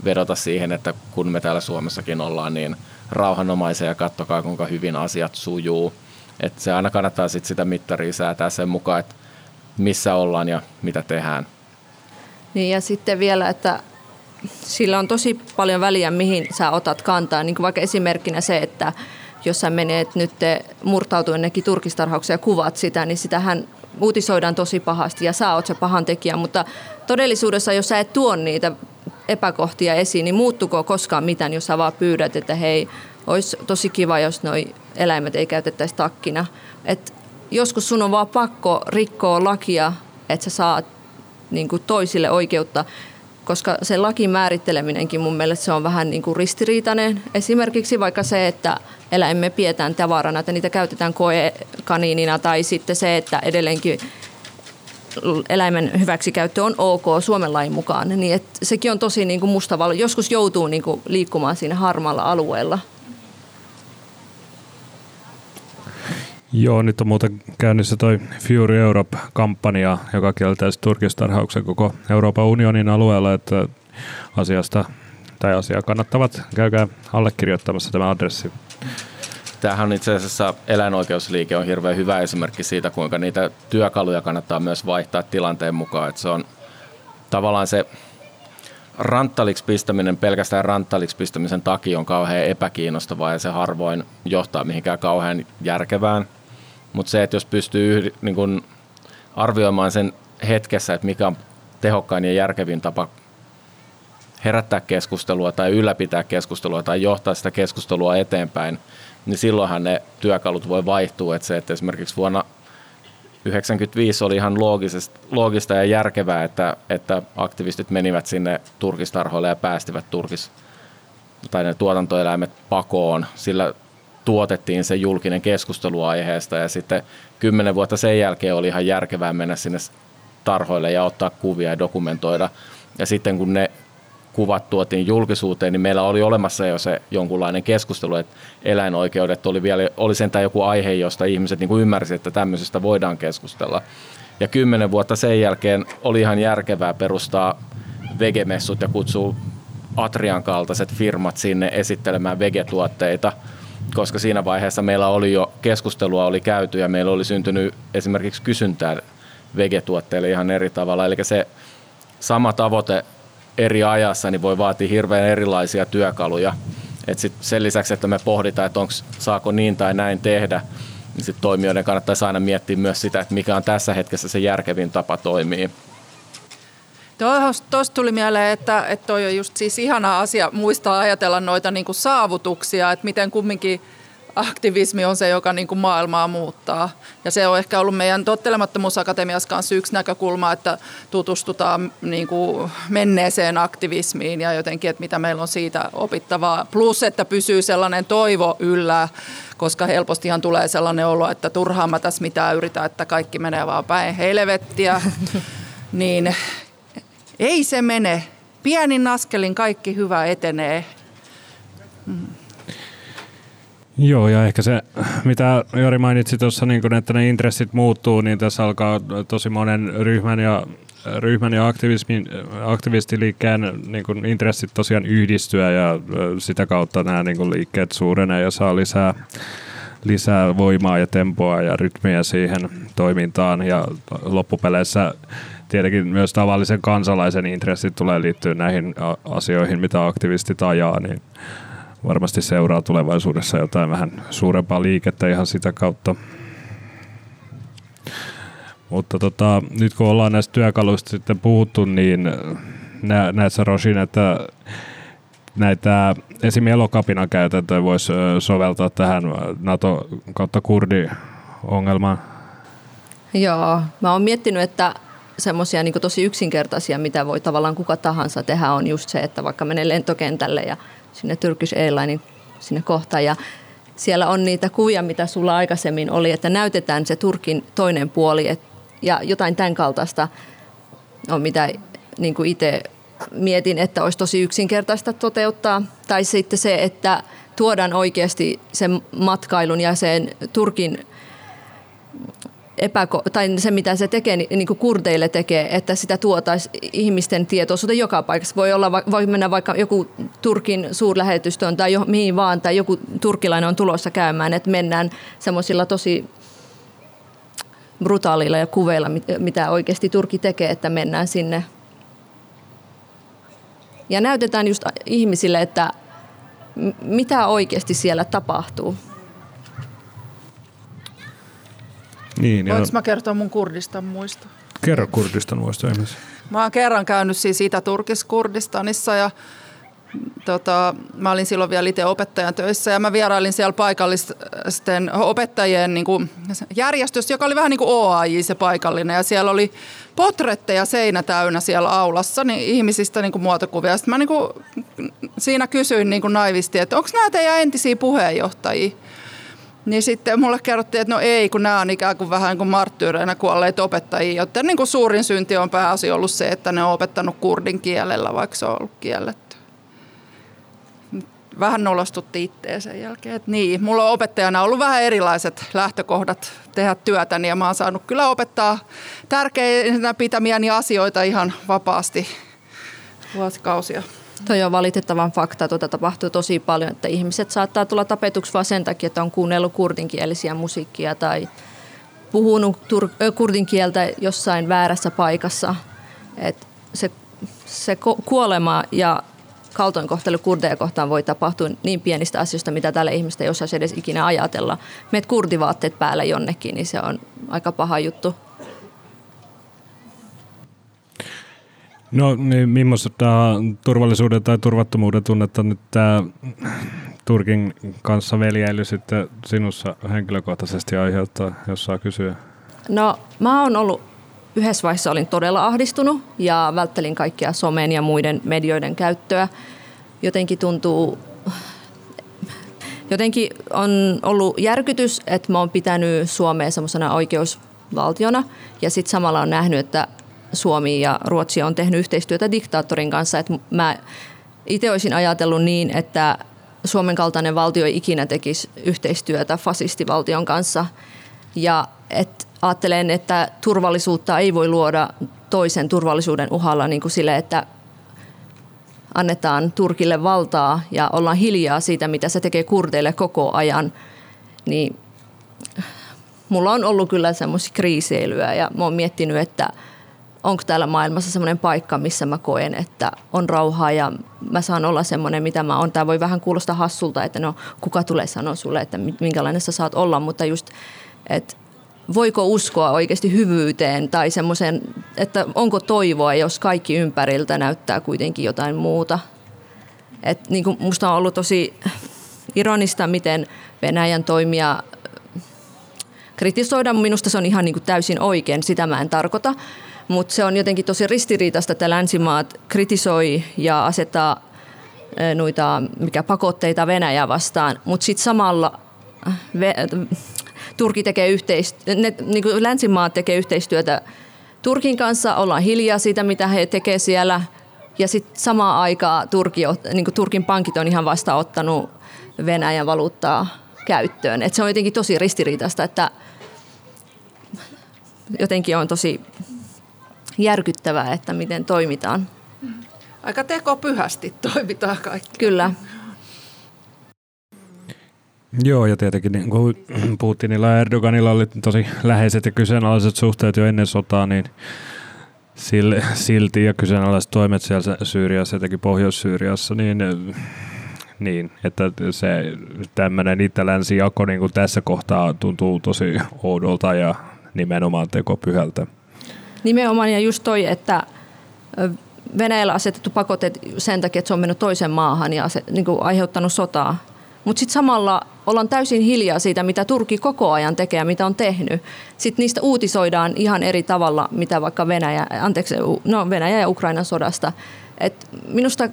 vedota siihen, että kun me täällä Suomessakin ollaan niin rauhanomaisia ja katsokaa kuinka hyvin asiat sujuu. Että se aina kannattaa sit sitä mittaria säätää sen mukaan, että missä ollaan ja mitä tehdään. Niin ja sitten vielä, että sillä on tosi paljon väliä, mihin sä otat kantaa. Niin kuin vaikka esimerkkinä se, että jos sä menet nyt murtautua ennenkin turkistarhaukseen ja kuvat sitä, niin sitähän uutisoidaan tosi pahasti ja sä oot se pahan tekijä, mutta todellisuudessa, jos sä et tuo niitä epäkohtia esiin, niin muuttuko koskaan mitään, jos sä vaan pyydät, että hei, olisi tosi kiva, jos noi eläimet ei käytettäisi takkina. Et joskus sun on vaan pakko rikkoa lakia, että sä saat niin toisille oikeutta koska se lakin määritteleminenkin mun mielestä se on vähän niin kuin ristiriitainen. Esimerkiksi vaikka se, että eläimme pidetään tavarana, että niitä käytetään koekaniinina tai sitten se, että edelleenkin eläimen hyväksikäyttö on ok Suomen lain mukaan, niin et sekin on tosi niin kuin mustavalo. Joskus joutuu niin kuin liikkumaan siinä harmaalla alueella. Joo, nyt on muuten käynnissä toi Fury Europe-kampanja, joka kieltäisi turkistarhauksen koko Euroopan unionin alueella, että asiasta tai asiaa kannattavat, käykää allekirjoittamassa tämä adressi. Tämähän on itse asiassa eläinoikeusliike on hirveän hyvä esimerkki siitä, kuinka niitä työkaluja kannattaa myös vaihtaa tilanteen mukaan. Että se on tavallaan se ranttaliksi pistäminen pelkästään ranttaliksi pistämisen takia on kauhean epäkiinnostavaa ja se harvoin johtaa mihinkään kauhean järkevään. Mutta se, että jos pystyy niin kun arvioimaan sen hetkessä, että mikä on tehokkain ja järkevin tapa herättää keskustelua tai ylläpitää keskustelua tai johtaa sitä keskustelua eteenpäin, niin silloinhan ne työkalut voi vaihtua. Että se, että esimerkiksi vuonna 1995 oli ihan loogista ja järkevää, että, että aktivistit menivät sinne turkistarhoille ja päästivät turkis tai ne tuotantoeläimet pakoon. Sillä tuotettiin se julkinen keskustelu aiheesta ja sitten kymmenen vuotta sen jälkeen oli ihan järkevää mennä sinne tarhoille ja ottaa kuvia ja dokumentoida. Ja sitten kun ne kuvat tuotiin julkisuuteen, niin meillä oli olemassa jo se jonkunlainen keskustelu, että eläinoikeudet oli vielä, oli sentään joku aihe, josta ihmiset niin kuin ymmärsivät, että tämmöisestä voidaan keskustella. Ja kymmenen vuotta sen jälkeen oli ihan järkevää perustaa vegemessut ja kutsua Atrian kaltaiset firmat sinne esittelemään vegetuotteita, koska siinä vaiheessa meillä oli jo keskustelua oli käyty ja meillä oli syntynyt esimerkiksi kysyntää vegetuotteille ihan eri tavalla. Eli se sama tavoite eri ajassa, niin voi vaatia hirveän erilaisia työkaluja. Et sit sen lisäksi, että me pohditaan, että onko, saako niin tai näin tehdä, niin sit toimijoiden kannattaisi aina miettiä myös sitä, että mikä on tässä hetkessä se järkevin tapa toimia. Tuosta tuli mieleen, että, että toi on just siis ihana asia muistaa ajatella noita niin kuin saavutuksia, että miten kumminkin – aktivismi on se, joka niin kuin maailmaa muuttaa. Ja se on ehkä ollut meidän Tottelemattomuusakatemiassa kanssa yksi näkökulma, että tutustutaan niin kuin menneeseen aktivismiin ja jotenkin, että mitä meillä on siitä opittavaa. Plus, että pysyy sellainen toivo yllä, koska helpostihan tulee sellainen olo, että turhaan mä tässä mitään yritän, että kaikki menee vaan päin helvettiä. niin ei se mene. Pienin askelin kaikki hyvä etenee. Mm. Joo, ja ehkä se, mitä Jori mainitsi tuossa, niin että ne intressit muuttuu, niin tässä alkaa tosi monen ryhmän ja ryhmän ja aktivismin, aktivistiliikkeen niin kuin intressit tosiaan yhdistyä ja sitä kautta nämä niin kuin liikkeet suurenee ja saa lisää, lisää voimaa ja tempoa ja rytmiä siihen toimintaan ja loppupeleissä tietenkin myös tavallisen kansalaisen intressit tulee liittyä näihin asioihin, mitä aktivistit ajaa, niin varmasti seuraa tulevaisuudessa jotain vähän suurempaa liikettä ihan sitä kautta. Mutta tota, nyt kun ollaan näistä työkaluista sitten puhuttu, niin nä, näet sä Rosin, että näitä esim. elokapinan käytäntöjä voisi soveltaa tähän NATO kautta kurdi ongelmaan? Joo, mä oon miettinyt, että semmoisia niin tosi yksinkertaisia, mitä voi tavallaan kuka tahansa tehdä, on just se, että vaikka menee lentokentälle ja sinne Turkish Airlinein sinne kohtaan. Ja siellä on niitä kuvia, mitä sulla aikaisemmin oli, että näytetään se Turkin toinen puoli et, ja jotain tämän kaltaista on mitä niin itse mietin, että olisi tosi yksinkertaista toteuttaa. Tai sitten se, että tuodaan oikeasti sen matkailun ja sen Turkin epäko- tai se, mitä se tekee, niin, niin kuin kurdeille tekee, että sitä tuotaisi ihmisten tietoisuuteen joka paikassa. Voi, olla, voi mennä vaikka joku Turkin suurlähetystöön tai jo, mihin vaan, tai joku turkilainen on tulossa käymään, että mennään semmoisilla tosi brutaalilla ja kuveilla, mitä oikeasti Turki tekee, että mennään sinne. Ja näytetään just ihmisille, että mitä oikeasti siellä tapahtuu. Niin, Voinko mä kertoa mun Kurdistan muista? Kerro Kurdistan muista ihmisiä. Mä oon kerran käynyt siis Itä-Turkis-Kurdistanissa ja tota, mä olin silloin vielä itse opettajan töissä ja mä vierailin siellä paikallisten opettajien niin kuin, järjestössä, joka oli vähän niin kuin OAJ se paikallinen ja siellä oli potretteja seinä täynnä siellä aulassa niin ihmisistä niin kuin muotokuvia. Sitten mä niin kuin, siinä kysyin niin kuin naivisti, että onko nämä teidän entisiä puheenjohtajia? Niin sitten mulle kerrottiin, että no ei, kun nämä on ikään kuin vähän kuin marttyyreinä kuolleet opettajia, joten niin kuin suurin synti on pääasi ollut se, että ne on opettanut kurdin kielellä, vaikka se on ollut kielletty. vähän nolostutti itseä sen jälkeen. Et niin, mulla on opettajana ollut vähän erilaiset lähtökohdat tehdä työtäni ja mä oon saanut kyllä opettaa tärkeinä pitämiäni asioita ihan vapaasti vuosikausia. Toi on valitettavan fakta, tuota tapahtuu tosi paljon, että ihmiset saattaa tulla tapetuksi vain sen takia, että on kuunnellut kurdinkielisiä musiikkia tai puhunut tur- kurdinkieltä jossain väärässä paikassa. Et se, se kuolema ja kaltoinkohtelu kurdeja kohtaan voi tapahtua niin pienistä asioista, mitä tällä ihmistä ei osaisi edes ikinä ajatella. Meet kurdivaatteet päällä jonnekin, niin se on aika paha juttu. No niin, millaista turvallisuuden tai turvattomuuden tunnetta nyt tämä Turkin kanssa veljeily sitten sinussa henkilökohtaisesti aiheuttaa, jos saa kysyä? No mä oon ollut yhdessä vaiheessa olin todella ahdistunut ja välttelin kaikkia somen ja muiden medioiden käyttöä. Jotenkin tuntuu, jotenkin on ollut järkytys, että mä oon pitänyt Suomea semmoisena oikeusvaltiona ja sitten samalla on nähnyt, että Suomi ja Ruotsi on tehnyt yhteistyötä diktaattorin kanssa. Että mä itse olisin ajatellut niin, että Suomen kaltainen valtio ei ikinä tekisi yhteistyötä fasistivaltion kanssa. Ja et ajattelen, että turvallisuutta ei voi luoda toisen turvallisuuden uhalla niin kuin sille, että annetaan Turkille valtaa ja ollaan hiljaa siitä, mitä se tekee kurdeille koko ajan, niin mulla on ollut kyllä semmoisia kriiseilyä ja mä oon miettinyt, että – onko täällä maailmassa semmoinen paikka, missä mä koen, että on rauhaa ja mä saan olla semmoinen, mitä mä oon. Tämä voi vähän kuulostaa hassulta, että no kuka tulee sanoa sulle, että minkälainen sä saat olla, mutta just, että voiko uskoa oikeasti hyvyyteen tai semmoisen, että onko toivoa, jos kaikki ympäriltä näyttää kuitenkin jotain muuta. Et niin kuin musta on ollut tosi ironista, miten Venäjän toimia kritisoidaan. Minusta se on ihan niin kuin täysin oikein, sitä mä en tarkoita. Mutta se on jotenkin tosi ristiriitaista, että länsimaat kritisoi ja asettaa noita mikä pakotteita Venäjää vastaan, mutta sitten samalla ve, Turki tekee yhteistyötä, niin kuin länsimaat tekee yhteistyötä Turkin kanssa, ollaan hiljaa siitä, mitä he tekevät siellä. Ja sitten samaan aikaan Turki, niin kuin Turkin pankit on ihan vasta ottanut Venäjän valuuttaa käyttöön. Et se on jotenkin tosi ristiriitaista, että jotenkin on tosi järkyttävää, että miten toimitaan. Aika tekopyhästi toimitaan kaikki. Kyllä. Joo, ja tietenkin niin kuin Putinilla ja Erdoganilla oli tosi läheiset ja kyseenalaiset suhteet jo ennen sotaa, niin silti ja kyseenalaiset toimet siellä Syyriassa, etenkin Pohjois-Syyriassa, niin, niin että se tämmöinen itä-länsi jako niin kuin tässä kohtaa tuntuu tosi oudolta ja nimenomaan tekopyhältä. Nimenomaan ja just toi, että Venäjällä asetettu pakotteet sen takia, että se on mennyt toiseen maahan ja se, niin kuin aiheuttanut sotaa. Mutta sitten samalla ollaan täysin hiljaa siitä, mitä Turki koko ajan tekee ja mitä on tehnyt. Sitten niistä uutisoidaan ihan eri tavalla, mitä vaikka Venäjä, anteeksi, no Venäjä ja Ukrainan sodasta. Et minusta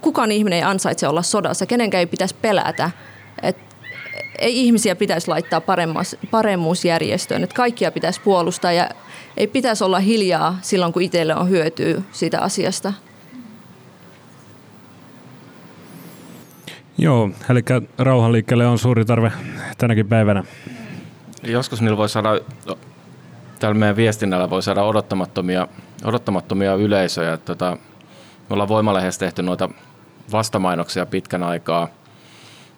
kukaan ihminen ei ansaitse olla sodassa, kenenkään ei pitäisi pelätä. Et ei ihmisiä pitäisi laittaa paremmuusjärjestöön, että kaikkia pitäisi puolustaa ja ei pitäisi olla hiljaa silloin, kun itselle on hyötyä siitä asiasta. Joo, eli rauhanliikkeelle on suuri tarve tänäkin päivänä. Joskus niillä voi saada, tällä meidän viestinnällä voi saada odottamattomia, odottamattomia yleisöjä. Tota, me ollaan Voimalehdessä tehty noita vastamainoksia pitkän aikaa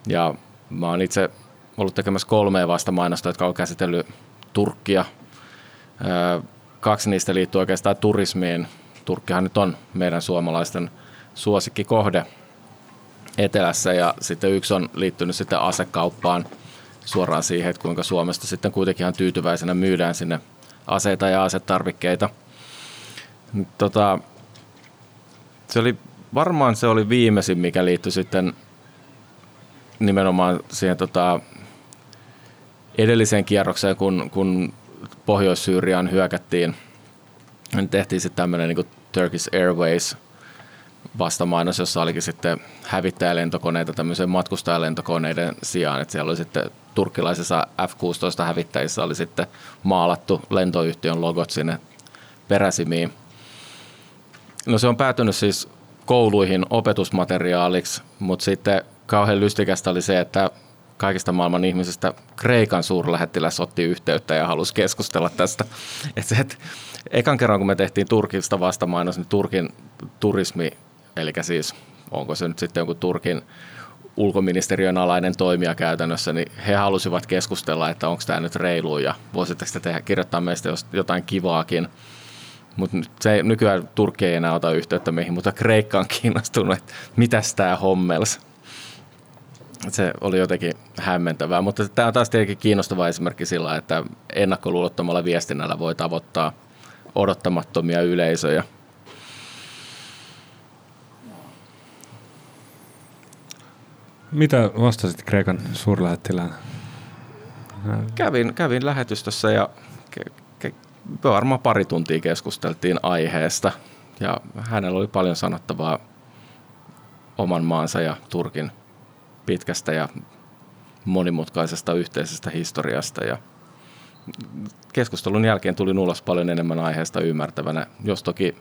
ja mä oon itse ollut tekemässä kolmea vastamainosta, jotka on käsitellyt Turkkia. Kaksi niistä liittyy oikeastaan turismiin. Turkkihan nyt on meidän suomalaisten suosikkikohde etelässä ja sitten yksi on liittynyt sitten asekauppaan suoraan siihen, että kuinka Suomesta sitten kuitenkin ihan tyytyväisenä myydään sinne aseita ja asetarvikkeita. Tota, se oli, varmaan se oli viimeisin, mikä liittyi sitten nimenomaan siihen tota, edelliseen kierrokseen, kun, kun Pohjois-Syyriaan hyökättiin, niin tehtiin sitten tämmöinen niin Turkish Airways vastamainos, jossa olikin sitten hävittäjälentokoneita tämmöisen matkustajalentokoneiden sijaan. Että siellä oli sitten turkkilaisissa F-16 hävittäjissä oli sitten maalattu lentoyhtiön logot sinne peräsimiin. No se on päätynyt siis kouluihin opetusmateriaaliksi, mutta sitten kauhean lystikästä oli se, että kaikista maailman ihmisistä Kreikan suurlähettiläs otti yhteyttä ja halusi keskustella tästä. Et se, et, ekan kerran, kun me tehtiin Turkista vastamainos, niin Turkin turismi, eli siis onko se nyt sitten jonkun Turkin ulkoministeriön alainen toimija käytännössä, niin he halusivat keskustella, että onko tämä nyt reilu ja voisitteko te tehdä, kirjoittaa meistä jotain kivaakin. Mutta se, nykyään Turkki ei enää ota yhteyttä meihin, mutta Kreikka on kiinnostunut, että mitäs tämä hommels. Se oli jotenkin hämmentävää, mutta tämä on taas tietenkin kiinnostava esimerkki sillä, että ennakkoluulottomalla viestinnällä voi tavoittaa odottamattomia yleisöjä. Mitä vastasit Kreikan suurlähettilään? Kävin, kävin lähetystössä ja ke, ke, varmaan pari tuntia keskusteltiin aiheesta ja hänellä oli paljon sanottavaa oman maansa ja Turkin pitkästä ja monimutkaisesta yhteisestä historiasta ja keskustelun jälkeen tuli ulos paljon enemmän aiheesta ymmärtävänä, jos toki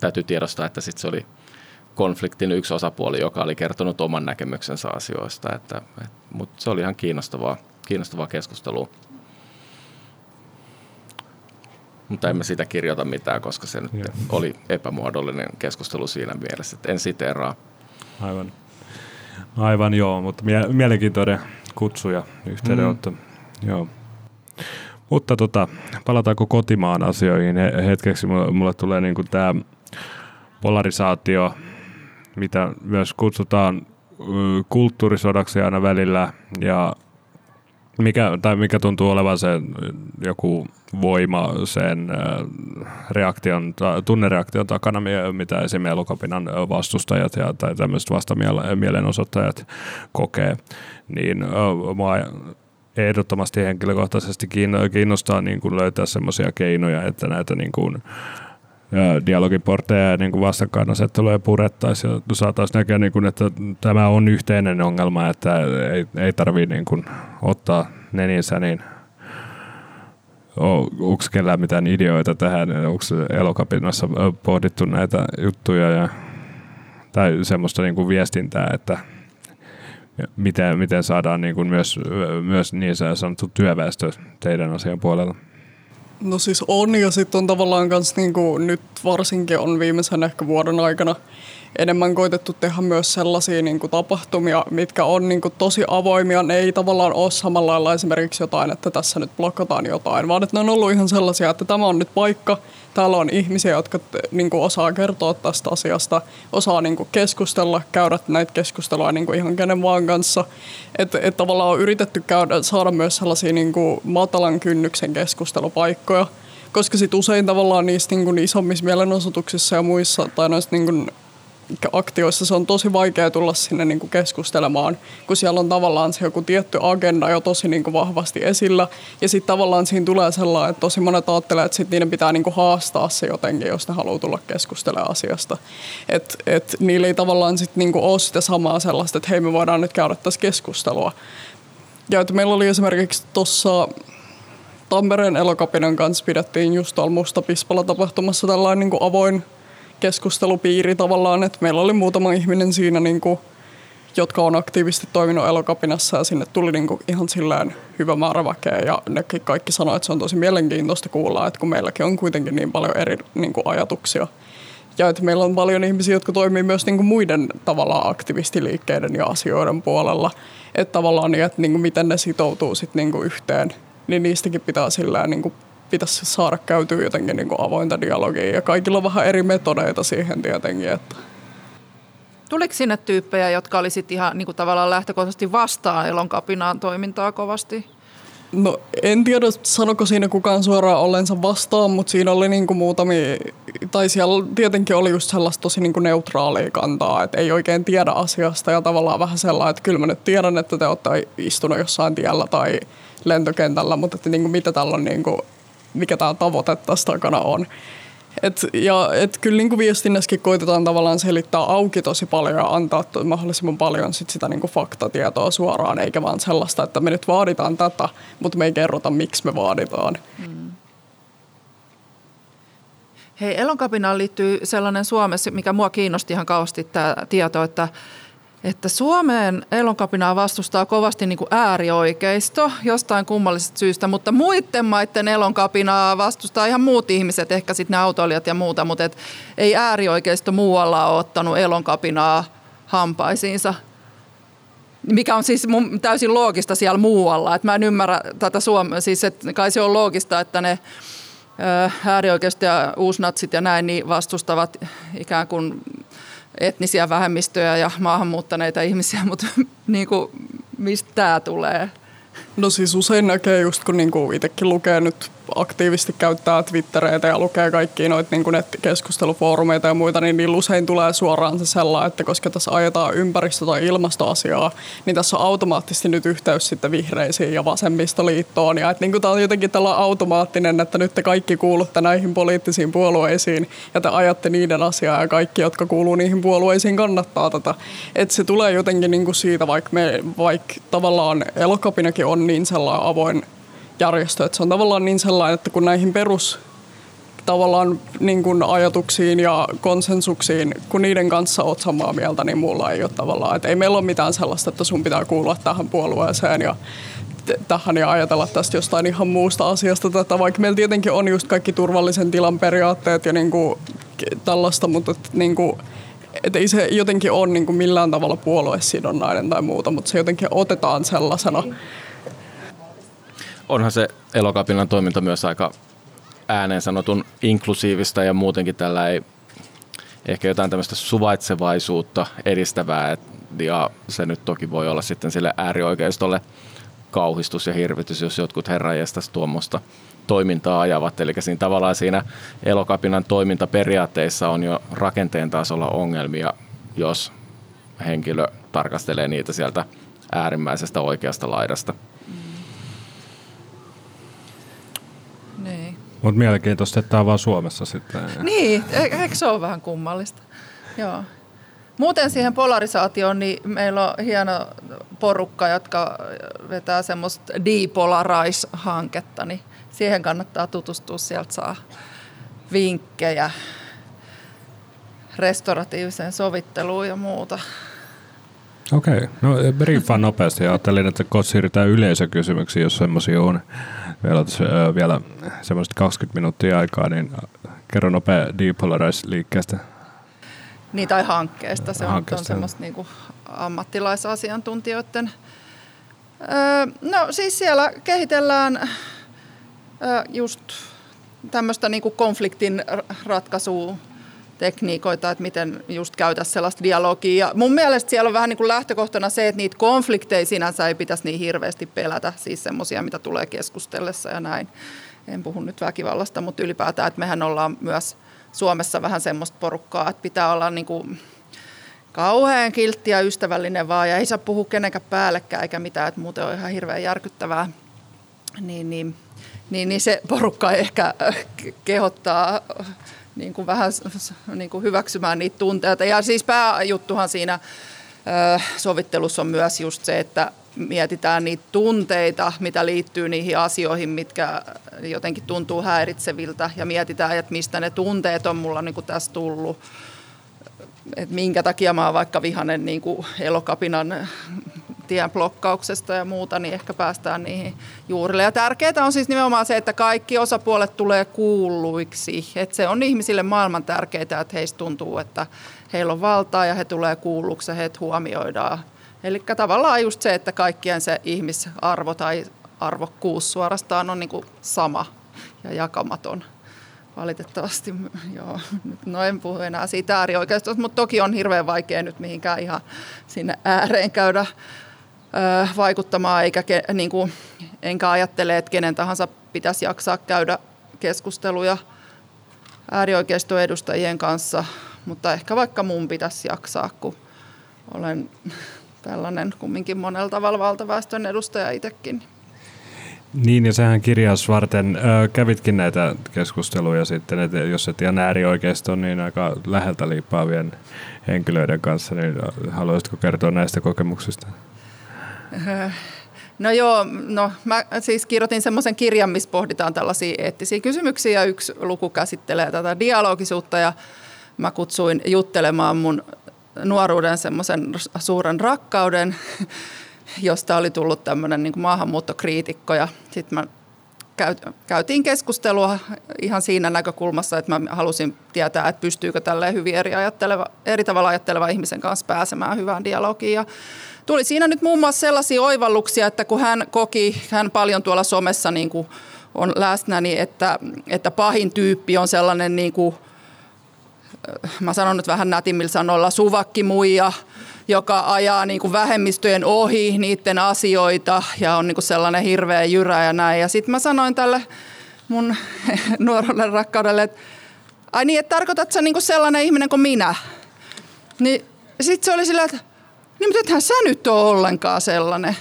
täytyy tiedostaa, että sit se oli konfliktin yksi osapuoli, joka oli kertonut oman näkemyksensä asioista, että, et, mutta se oli ihan kiinnostavaa, kiinnostavaa keskustelua. Mutta emme sitä kirjoita mitään, koska se nyt oli epämuodollinen keskustelu siinä mielessä, että en siteeraa. Aivan. Aivan joo, mutta mie- mielenkiintoinen kutsu ja yhteydenotto. Mm. Joo. Mutta tota, palataanko kotimaan asioihin hetkeksi. Mulle, mulle tulee niinku tämä polarisaatio, mitä myös kutsutaan kulttuurisodaksi aina välillä ja mikä, tai mikä tuntuu olevan se joku voima sen reaktion, tunnereaktion takana, mitä esimerkiksi elokapinan vastustajat ja, tai tämmöiset vastamielenosoittajat kokee, niin mua ehdottomasti henkilökohtaisesti kiinnostaa niin kuin löytää semmoisia keinoja, että näitä niin kuin, dialogiportteja ja niin kuin vastakkainasetteluja purettaisiin ja saataisiin näkeä, niin kuin, että tämä on yhteinen ongelma, että ei, ei tarvitse niin ottaa neninsä niin onko kellään mitään ideoita tähän, onko elokapinassa pohdittu näitä juttuja ja, tai semmoista niin kuin viestintää, että miten, miten saadaan niin kuin myös, myös niin sanottu työväestö teidän asian puolella? No siis on ja sitten on tavallaan myös niin kuin nyt varsinkin on viimeisen ehkä vuoden aikana enemmän koitettu tehdä myös sellaisia niin kuin tapahtumia, mitkä on niin kuin tosi avoimia. Ne ei tavallaan ole samalla lailla esimerkiksi jotain, että tässä nyt blokataan jotain, vaan että ne on ollut ihan sellaisia, että tämä on nyt paikka, täällä on ihmisiä, jotka niin kuin osaa kertoa tästä asiasta, osaa niin kuin keskustella, käydä näitä keskustelua niin kuin ihan kenen vaan kanssa. Että et tavallaan on yritetty käydä, saada myös sellaisia niin kuin matalan kynnyksen keskustelupaikkoja, koska sit usein tavallaan niissä niin kuin isommissa mielenosoituksissa ja muissa tai noissa niin kuin aktioissa se on tosi vaikea tulla sinne niin kuin keskustelemaan, kun siellä on tavallaan se joku tietty agenda jo tosi niin kuin vahvasti esillä. Ja sitten tavallaan siinä tulee sellainen, että tosi monet ajattelee, että sit niiden pitää niin kuin haastaa se jotenkin, jos ne haluaa tulla keskustelemaan asiasta. Että et niillä ei tavallaan sitten niin kuin ole sitä samaa sellaista, että hei me voidaan nyt käydä tässä keskustelua. Ja että meillä oli esimerkiksi tuossa Tampereen elokapinan kanssa pidettiin just tuolla Musta Pispala tapahtumassa tällainen niin kuin avoin keskustelupiiri tavallaan, että meillä oli muutama ihminen siinä, niin kuin, jotka on aktiivisesti toiminut elokapinassa ja sinne tuli niin kuin ihan silleen hyvä määrä väkeä ja ne kaikki sanoivat, että se on tosi mielenkiintoista kuulla, että kun meilläkin on kuitenkin niin paljon eri niin kuin ajatuksia. Ja että meillä on paljon ihmisiä, jotka toimii myös niin kuin muiden tavallaan aktivistiliikkeiden ja asioiden puolella. Että tavallaan niin, että niin kuin miten ne sitoutuu sitten niin kuin yhteen, niin niistäkin pitää niin kuin pitäisi saada käytyä jotenkin niin kuin avointa dialogia ja kaikilla on vähän eri metodeita siihen tietenkin. Että. Tuliko sinne tyyppejä, jotka olisit ihan niin kuin tavallaan lähtökohtaisesti vastaan elonkapinaan toimintaa kovasti? No en tiedä, sanoko siinä kukaan suoraan ollensa vastaan, mutta siinä oli niinku muutamia, tai siellä tietenkin oli just sellaista tosi niinku neutraalia kantaa, että ei oikein tiedä asiasta ja tavallaan vähän sellainen, että kyllä mä nyt tiedän, että te olette istunut jossain tiellä tai lentokentällä, mutta että niinku mitä tällä on niinku mikä tämä tavoite tässä takana on. Et, ja et kyllä niin viestinnässäkin koitetaan tavallaan selittää auki tosi paljon ja antaa mahdollisimman paljon sit sitä niin kuin faktatietoa suoraan, eikä vaan sellaista, että me nyt vaaditaan tätä, mutta me ei kerrota, miksi me vaaditaan. Mm. Hei, elonkapinaan liittyy sellainen Suomessa, mikä mua kiinnosti ihan kauheasti tämä tieto, että että Suomeen elonkapinaa vastustaa kovasti niin kuin äärioikeisto jostain kummallisesta syystä, mutta muiden maiden elonkapinaa vastustaa ihan muut ihmiset, ehkä sitten ne autoilijat ja muuta, mutta et ei äärioikeisto muualla ole ottanut elonkapinaa hampaisiinsa. Mikä on siis mun täysin loogista siellä muualla. Et mä en ymmärrä tätä Suomea, siis että kai se on loogista, että ne äärioikeisto ja uusnatsit ja näin niin vastustavat ikään kuin etnisiä vähemmistöjä ja maahanmuuttaneita ihmisiä, mutta niin kuin, mistä tämä tulee? No siis usein näkee just kun niinku itsekin lukee nyt aktiivisesti käyttää Twittereitä ja lukee kaikkia noita niin nettikeskustelufoorumeita ja muita, niin niillä usein tulee suoraan se sellainen, että koska tässä ajetaan ympäristö- tai ilmastoasiaa, niin tässä on automaattisesti nyt yhteys sitten vihreisiin ja vasemmistoliittoon. Ja että niin tämä on jotenkin tällä automaattinen, että nyt te kaikki kuulutte näihin poliittisiin puolueisiin ja te ajatte niiden asiaa ja kaikki, jotka kuuluu niihin puolueisiin, kannattaa tätä. Että se tulee jotenkin niin kuin siitä, vaikka, me, vaikka tavallaan elokapinakin on niin sellainen avoin järjestö. Että se on tavallaan niin sellainen, että kun näihin perus tavallaan niin kuin ajatuksiin ja konsensuksiin, kun niiden kanssa oot samaa mieltä, niin mulla ei ole tavallaan. Että ei meillä ole mitään sellaista, että sun pitää kuulua tähän puolueeseen ja tähän ja ajatella tästä jostain ihan muusta asiasta tätä, vaikka meillä tietenkin on just kaikki turvallisen tilan periaatteet ja niin kuin tällaista, mutta että niin kuin, et ei se jotenkin ole niin kuin millään tavalla puoluesidonnainen tai muuta, mutta se jotenkin otetaan sellaisena onhan se elokapinan toiminta myös aika ääneen sanotun inklusiivista ja muutenkin tällä ei ehkä jotain tämmöistä suvaitsevaisuutta edistävää. Et, ja se nyt toki voi olla sitten sille äärioikeistolle kauhistus ja hirvitys, jos jotkut herranjestas tuommoista toimintaa ajavat. Eli siinä tavallaan siinä elokapinan toimintaperiaatteissa on jo rakenteen tasolla ongelmia, jos henkilö tarkastelee niitä sieltä äärimmäisestä oikeasta laidasta. Mutta mielenkiintoista, että tämä on vaan Suomessa sitten. Niin, e- eikö se ole vähän kummallista? Joo. Muuten siihen polarisaatioon, niin meillä on hieno porukka, jotka vetää semmoista depolarize-hanketta, niin siihen kannattaa tutustua, sieltä saa vinkkejä restauratiiviseen sovitteluun ja muuta. Okei, okay. no briefaan nopeasti. Ajattelin, että kohta siirrytään yleisökysymyksiin, jos semmoisia on vielä, äh, vielä semmoista 20 minuuttia aikaa, niin kerro nopea Depolarize-liikkeestä. Niin, tai hankkeesta. Se hankkeesta. on semmoista niin kuin ammattilaisasiantuntijoiden. Öö, no siis siellä kehitellään öö, just tämmöistä niin konfliktin ratkaisua tekniikoita, että miten just käytä sellaista dialogia. Ja mun mielestä siellä on vähän niin kuin lähtökohtana se, että niitä konflikteja sinänsä ei pitäisi niin hirveästi pelätä, siis semmoisia, mitä tulee keskustellessa ja näin. En puhu nyt väkivallasta, mutta ylipäätään, että mehän ollaan myös Suomessa vähän semmoista porukkaa, että pitää olla niin kuin kauhean kiltti ja ystävällinen vaan ja ei saa puhua kenenkään päällekään eikä mitään, että muuten on ihan hirveän järkyttävää. Niin, niin, niin, niin se porukka ehkä kehottaa niin kuin vähän niin kuin hyväksymään niitä tunteita. Ja siis pääjuttuhan siinä sovittelussa on myös just se, että mietitään niitä tunteita, mitä liittyy niihin asioihin, mitkä jotenkin tuntuu häiritseviltä ja mietitään, että mistä ne tunteet on mulla niin kuin tässä tullut. Että minkä takia mä oon vaikka vihanen niin elokapinan tien blokkauksesta ja muuta, niin ehkä päästään niihin juurille. Ja tärkeää on siis nimenomaan se, että kaikki osapuolet tulee kuulluiksi. Että se on ihmisille maailman tärkeää, että heistä tuntuu, että heillä on valtaa ja he tulee kuulluksi ja heitä huomioidaan. Eli tavallaan just se, että kaikkien se ihmisarvo tai arvokkuus suorastaan on niin kuin sama ja jakamaton valitettavasti, joo, no en puhu enää siitä äärioikeistosta, mutta toki on hirveän vaikea nyt mihinkään ihan sinne ääreen käydä vaikuttamaan, eikä niin kuin, enkä ajattele, että kenen tahansa pitäisi jaksaa käydä keskusteluja äärioikeiston edustajien kanssa, mutta ehkä vaikka mun pitäisi jaksaa, kun olen tällainen kumminkin monella tavalla valtaväestön edustaja itsekin. Niin, ja sehän kirjaus varten ö, kävitkin näitä keskusteluja sitten, että jos et ihan äärioikeiston, niin aika läheltä liippaavien henkilöiden kanssa, niin haluaisitko kertoa näistä kokemuksista? No joo, no mä siis kirjoitin semmoisen kirjan, missä pohditaan tällaisia eettisiä kysymyksiä ja yksi luku käsittelee tätä dialogisuutta ja mä kutsuin juttelemaan mun nuoruuden semmoisen suuren rakkauden, josta oli tullut tämmöinen niin maahanmuuttokriitikko ja sitten mä käytiin keskustelua ihan siinä näkökulmassa, että mä halusin tietää, että pystyykö tälleen hyvin eri, ajatteleva, eri tavalla ajatteleva ihmisen kanssa pääsemään hyvään dialogiin. Ja tuli siinä nyt muun muassa sellaisia oivalluksia, että kun hän koki, hän paljon tuolla somessa niin kuin on läsnä, niin että, että pahin tyyppi on sellainen niin kuin, mä sanon nyt vähän nätimmillä sanoilla, suvakkimuija, joka ajaa niin kuin vähemmistöjen ohi niiden asioita ja on niin kuin sellainen hirveä jyrä ja näin. Ja sitten mä sanoin tälle mun nuorelle rakkaudelle, että ai niin, että tarkoitat sä niin kuin sellainen ihminen kuin minä? Niin sitten se oli sillä, että niin ethän sä nyt ole ollenkaan sellainen.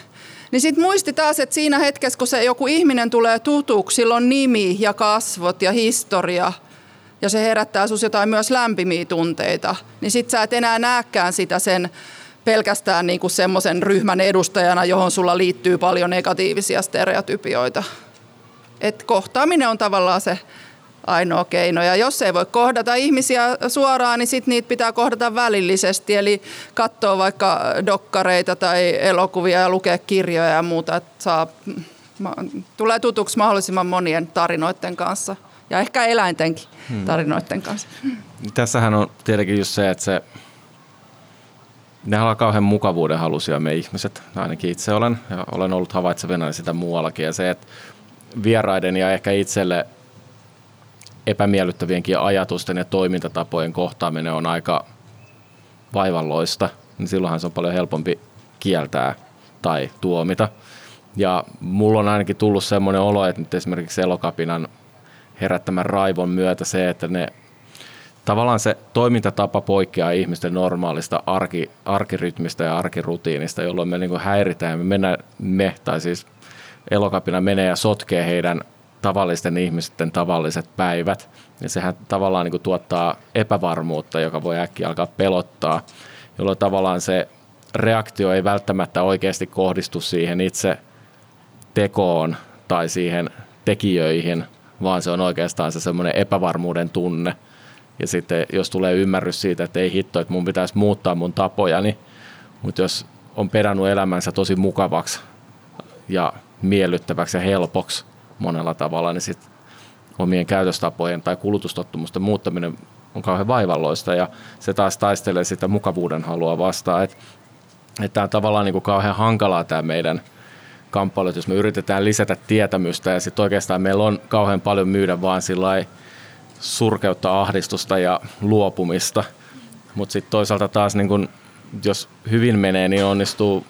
Niin sitten muisti taas, että siinä hetkessä, kun se joku ihminen tulee tutuksi, sillä on nimi ja kasvot ja historia – ja se herättää sinussa jotain myös lämpimiä tunteita, niin sit sä et enää näekään sitä sen pelkästään niin kuin semmoisen ryhmän edustajana, johon sulla liittyy paljon negatiivisia stereotypioita. Et kohtaaminen on tavallaan se ainoa keino. Ja jos ei voi kohdata ihmisiä suoraan, niin sitten niitä pitää kohdata välillisesti. Eli katsoa vaikka dokkareita tai elokuvia ja lukea kirjoja ja muuta, että saa, tulee tutuksi mahdollisimman monien tarinoiden kanssa. Ja ehkä eläintenkin hmm. tarinoiden kanssa. Tässähän on tietenkin just se, että se ne on kauhean mukavuuden halusia me ihmiset, ainakin itse olen, ja olen ollut havaitsevina sitä muuallakin. Ja se, että vieraiden ja ehkä itselle epämiellyttävienkin ajatusten ja toimintatapojen kohtaaminen on aika vaivalloista, niin silloinhan se on paljon helpompi kieltää tai tuomita. Ja mulla on ainakin tullut semmoinen olo, että nyt esimerkiksi elokapinan herättämän raivon myötä se, että ne tavallaan se toimintatapa poikkeaa ihmisten normaalista arki, arkirytmistä ja arkirutiinista, jolloin me niin häiritään. Me, mennään, me, tai siis elokapina menee ja sotkee heidän tavallisten ihmisten tavalliset päivät. Ja sehän tavallaan niin kuin tuottaa epävarmuutta, joka voi äkkiä alkaa pelottaa, jolloin tavallaan se reaktio ei välttämättä oikeasti kohdistu siihen itse tekoon tai siihen tekijöihin, vaan se on oikeastaan se semmoinen epävarmuuden tunne – ja sitten jos tulee ymmärrys siitä, että ei hitto, että mun pitäisi muuttaa mun tapojani, mutta jos on perannut elämänsä tosi mukavaksi ja miellyttäväksi ja helpoksi monella tavalla, niin sitten omien käytöstapojen tai kulutustottumusten muuttaminen on kauhean vaivalloista ja se taas taistelee sitä mukavuuden halua vastaan. Että et tämä on tavallaan niin kuin kauhean hankalaa tämä meidän kamppailu, jos me yritetään lisätä tietämystä ja sitten oikeastaan meillä on kauhean paljon myydä vaan sillä surkeutta, ahdistusta ja luopumista. Mutta sitten toisaalta taas, niin kun, jos hyvin menee, niin onnistuu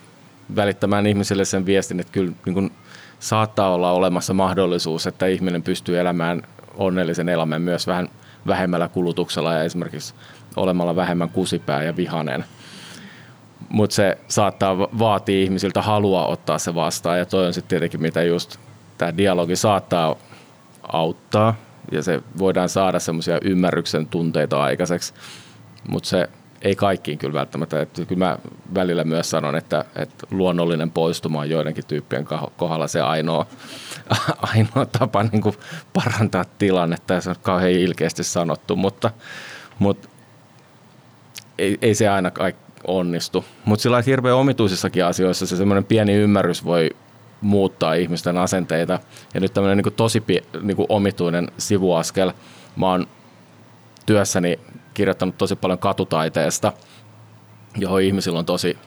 välittämään ihmisille sen viestin, että kyllä niin kun, saattaa olla olemassa mahdollisuus, että ihminen pystyy elämään onnellisen elämän myös vähän vähemmällä kulutuksella ja esimerkiksi olemalla vähemmän kusipää ja vihanen. Mutta se saattaa vaatia ihmisiltä halua ottaa se vastaan ja toi on sitten tietenkin mitä just tämä dialogi saattaa auttaa ja se voidaan saada semmoisia ymmärryksen tunteita aikaiseksi, mutta se ei kaikkiin kyllä välttämättä. Että kyllä mä välillä myös sanon, että, että luonnollinen poistuma on joidenkin tyyppien kohdalla se ainoa, ainoa tapa niin kuin parantaa tilannetta se on kauhean ilkeästi sanottu, mutta, mutta ei, ei se aina onnistu. Mutta sillä hirveän omituisissakin asioissa se semmoinen pieni ymmärrys voi muuttaa ihmisten asenteita. Ja nyt tämmöinen niin tosi niin omituinen sivuaskel. Mä oon työssäni kirjoittanut tosi paljon katutaiteesta, johon ihmisillä on tosi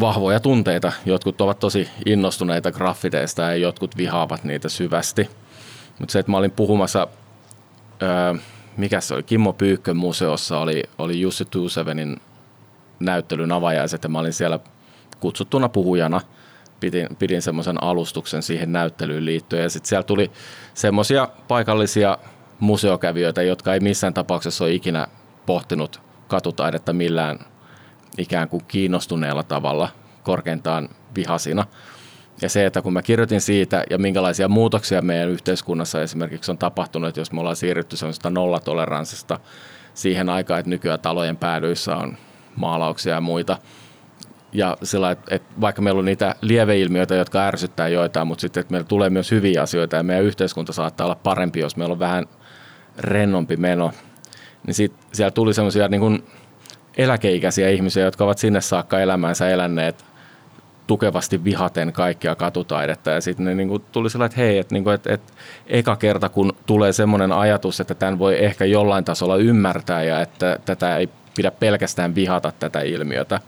vahvoja tunteita. Jotkut ovat tosi innostuneita graffiteista ja jotkut vihaavat niitä syvästi. Mutta se, että mä olin puhumassa, öö, mikä se oli, Kimmo Pyykkön museossa oli, oli Jussi Tuusevenin näyttelyn avajaiset ja mä olin siellä kutsuttuna puhujana – pidin, pidin semmoisen alustuksen siihen näyttelyyn liittyen. Ja sitten siellä tuli semmoisia paikallisia museokävijöitä, jotka ei missään tapauksessa ole ikinä pohtinut katutaidetta millään ikään kuin kiinnostuneella tavalla, korkeintaan vihasina. Ja se, että kun mä kirjoitin siitä ja minkälaisia muutoksia meidän yhteiskunnassa esimerkiksi on tapahtunut, jos me ollaan siirrytty semmoista nollatoleranssista siihen aikaan, että nykyään talojen päädyissä on maalauksia ja muita – ja sillä, että, että vaikka meillä on niitä lieveilmiöitä, jotka ärsyttää joitain, mutta sitten että meillä tulee myös hyviä asioita ja meidän yhteiskunta saattaa olla parempi, jos meillä on vähän rennompi meno, niin sit siellä tuli semmoisia niin kuin eläkeikäisiä ihmisiä, jotka ovat sinne saakka elämänsä eläneet tukevasti vihaten kaikkia katutaidetta. Ja sitten niin kuin tuli sellainen, että hei, että, niin kuin, että, että eka kerta kun tulee semmoinen ajatus, että tämän voi ehkä jollain tasolla ymmärtää ja että tätä ei pidä pelkästään vihata tätä ilmiötä.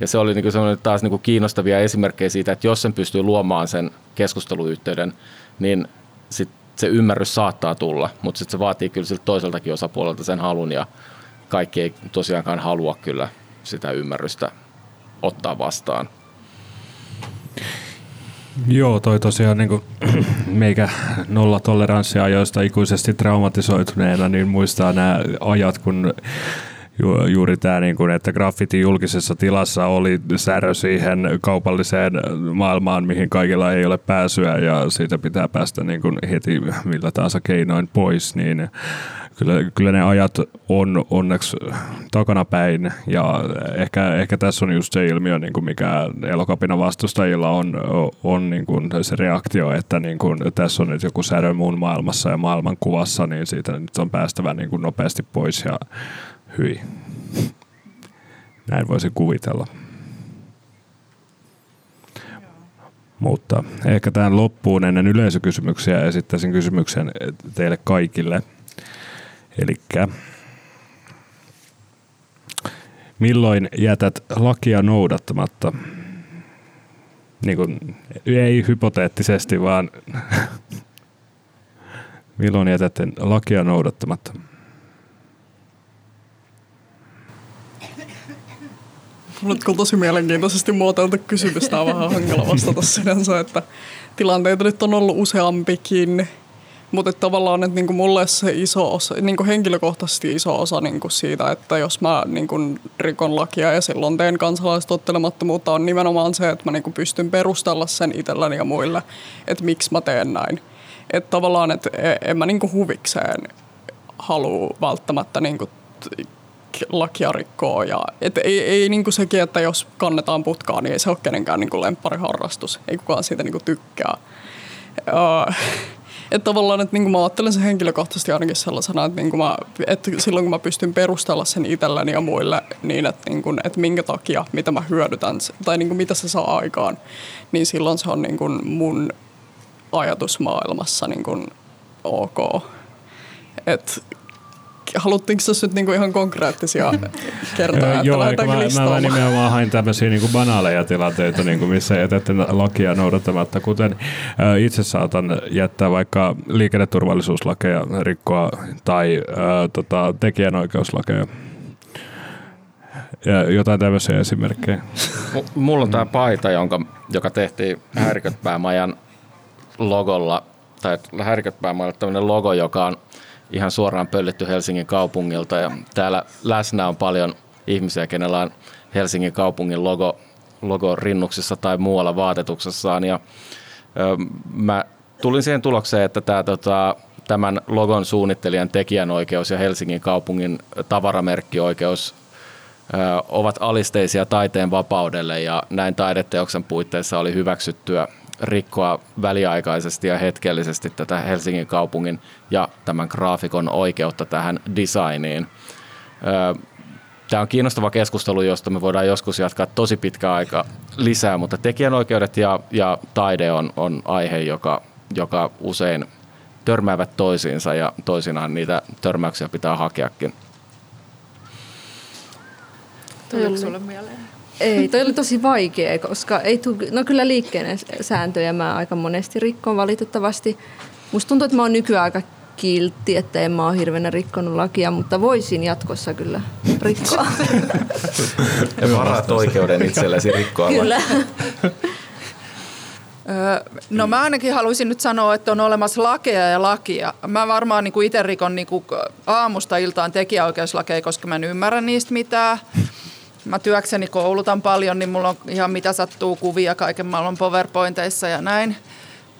Ja se oli niin kuin taas niin kuin kiinnostavia esimerkkejä siitä, että jos sen pystyy luomaan sen keskusteluyhteyden, niin sit se ymmärrys saattaa tulla, mutta sitten se vaatii kyllä siltä toiseltakin osapuolelta sen halun ja kaikki ei tosiaankaan halua kyllä sitä ymmärrystä ottaa vastaan. Joo, toi tosiaan niin kuin, meikä nollatoleranssia ajoista ikuisesti traumatisoituneena, niin muistaa nämä ajat, kun ju, juuri tämä, niin kuin, että graffiti julkisessa tilassa oli särö siihen kaupalliseen maailmaan, mihin kaikilla ei ole pääsyä ja siitä pitää päästä niin kuin heti millä tahansa keinoin pois, niin kyllä, kyllä ne ajat on onneksi takanapäin ja ehkä, ehkä tässä on just se ilmiö, niin kuin mikä elokapina vastustajilla on, on niin kuin se reaktio, että niin kuin, tässä on nyt joku särö muun maailmassa ja maailmankuvassa, niin siitä nyt on päästävä niin kuin nopeasti pois ja hyi. Näin voisi kuvitella. Mutta ehkä tähän loppuun ennen yleisökysymyksiä esittäisin kysymyksen teille kaikille. Eli milloin jätät lakia noudattamatta? Niin kuin, ei hypoteettisesti, vaan milloin jätät lakia noudattamatta? Nyt kun tosi mielenkiintoisesti muotoiltu kysymys, tämä on vähän hankala vastata sinänsä, että tilanteita nyt on ollut useampikin. Mutta tavallaan, että niinku mulle se iso osa, niinku henkilökohtaisesti iso osa niinku siitä, että jos mä niinku rikon lakia ja silloin teen kansalaistottelemattomuutta, on nimenomaan se, että mä niinku pystyn perustella sen itselläni ja muille, että miksi mä teen näin. Että tavallaan, että e, en mä niinku huvikseen halua välttämättä niinku lakia rikkoo. Ja, et ei, ei niin kuin sekin, että jos kannetaan putkaa, niin ei se ole kenenkään niin kuin lemppariharrastus. Ei kukaan siitä niin kuin tykkää. Uh, että tavallaan, että niin mä ajattelen sen henkilökohtaisesti ainakin sellaisena, että, niin mä, että silloin kun mä pystyn perustella sen itselläni ja muille, niin että, niin kuin, että minkä takia, mitä mä hyödytän tai niin kuin mitä se saa aikaan, niin silloin se on niin kuin mun ajatusmaailmassa niin kuin ok. Että haluttiinko tässä nyt niinku ihan konkreettisia kertoja, että Joo, mä, mä, mä nimenomaan hain tämmöisiä niinku banaaleja tilanteita, niinku missä jätätte lakia noudattamatta, kuten ä, itse saatan jättää vaikka liikenneturvallisuuslakeja rikkoa tai ä, tota, tekijänoikeuslakeja. Ja jotain tämmöisiä esimerkkejä. M- mulla on tämä paita, jonka, joka tehtiin Häirikötpäämajan logolla, tai Häirikötpäämajalle tämmöinen logo, joka on ihan suoraan pöllitty Helsingin kaupungilta. Ja täällä läsnä on paljon ihmisiä, kenellä on Helsingin kaupungin logo, logo rinnuksissa tai muualla vaatetuksessaan. Ja ö, mä tulin siihen tulokseen, että tämä tota, tämän logon suunnittelijan tekijänoikeus ja Helsingin kaupungin tavaramerkkioikeus ö, ovat alisteisia taiteen vapaudelle. Ja näin taideteoksen puitteissa oli hyväksyttyä rikkoa väliaikaisesti ja hetkellisesti tätä Helsingin kaupungin ja tämän graafikon oikeutta tähän designiin. Tämä on kiinnostava keskustelu, josta me voidaan joskus jatkaa tosi pitkä aika lisää, mutta tekijänoikeudet ja, ja taide on, on aihe, joka, joka usein törmäävät toisiinsa ja toisinaan niitä törmäyksiä pitää hakeakin. Tuliko sulle mieleen? Ei, toi oli tosi vaikea, koska ei tuu, no kyllä liikkeen sääntöjä mä aika monesti rikkoon valitettavasti. Musta tuntuu, että mä oon nykyään aika kiltti, että en mä ole hirveänä rikkonut lakia, mutta voisin jatkossa kyllä rikkoa. ja varaat oikeuden itsellesi rikkoa. Kyllä. No mä ainakin haluaisin nyt sanoa, että on olemassa lakeja ja lakia. Mä varmaan niin itse rikon niin aamusta iltaan tekijäoikeuslakeja, koska mä en ymmärrä niistä mitään mä työkseni koulutan paljon, niin mulla on ihan mitä sattuu kuvia kaiken maailman PowerPointeissa ja näin.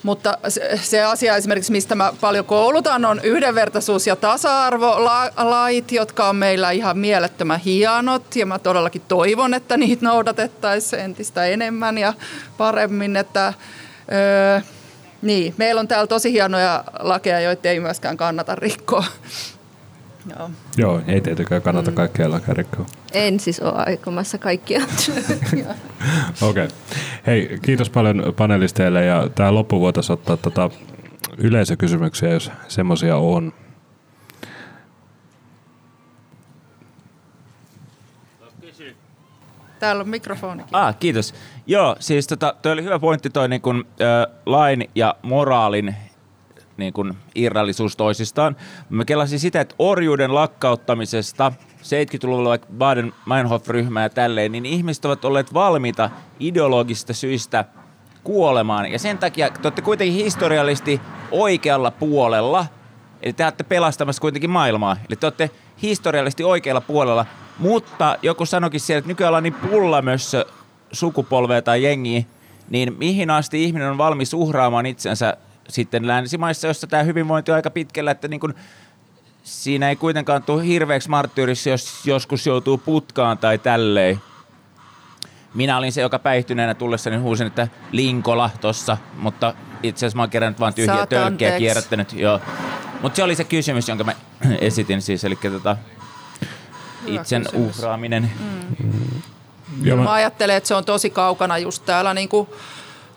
Mutta se, se asia esimerkiksi, mistä mä paljon koulutan, on yhdenvertaisuus- ja tasa-arvolait, jotka on meillä ihan mielettömän hienot. Ja mä todellakin toivon, että niitä noudatettaisiin entistä enemmän ja paremmin. Että, öö, niin, meillä on täällä tosi hienoja lakeja, joita ei myöskään kannata rikkoa. Joo. Joo, ei tietenkään kannata mm. kaikkea alkaa rikkoa. En siis ole aikomassa kaikkia. Okei. Okay. Hei, kiitos paljon panelisteille ja tämä loppu voitaisiin ottaa tota yleisökysymyksiä, jos semmoisia on. Täällä on mikrofonikin. Ah, kiitos. Joo, siis tota, toi oli hyvä pointti toi niin kun, ö, lain ja moraalin niin kun, irrallisuus toisistaan. Mä kelasin sitä, että orjuuden lakkauttamisesta 70-luvulla vaikka Baden-Meinhof-ryhmää ja tälleen, niin ihmiset ovat olleet valmiita ideologisista syistä kuolemaan. Ja sen takia te olette kuitenkin historiallisesti oikealla puolella, eli te olette pelastamassa kuitenkin maailmaa. Eli te olette historiallisesti oikealla puolella, mutta joku sanokin siellä, että nykyään ollaan niin pullamössö sukupolvea tai jengiä, niin mihin asti ihminen on valmis uhraamaan itsensä sitten länsimaissa, jossa tämä hyvinvointi on aika pitkällä, että niin kun siinä ei kuitenkaan tule hirveäksi marttyyriksi, jos joskus joutuu putkaan tai tälleen. Minä olin se, joka päihtyneenä tullessani huusin, että Linkola tossa, mutta itse asiassa mä oon kerännyt vaan tyhjiä Saat tölkkiä anteeksi. kierrättänyt. Joo. Mutta se oli se kysymys, jonka mä esitin siis, eli tota, Hyvä itsen kysymys. uhraaminen. Joo, Mä mä, ajattelen, että se on tosi kaukana just täällä niin kuin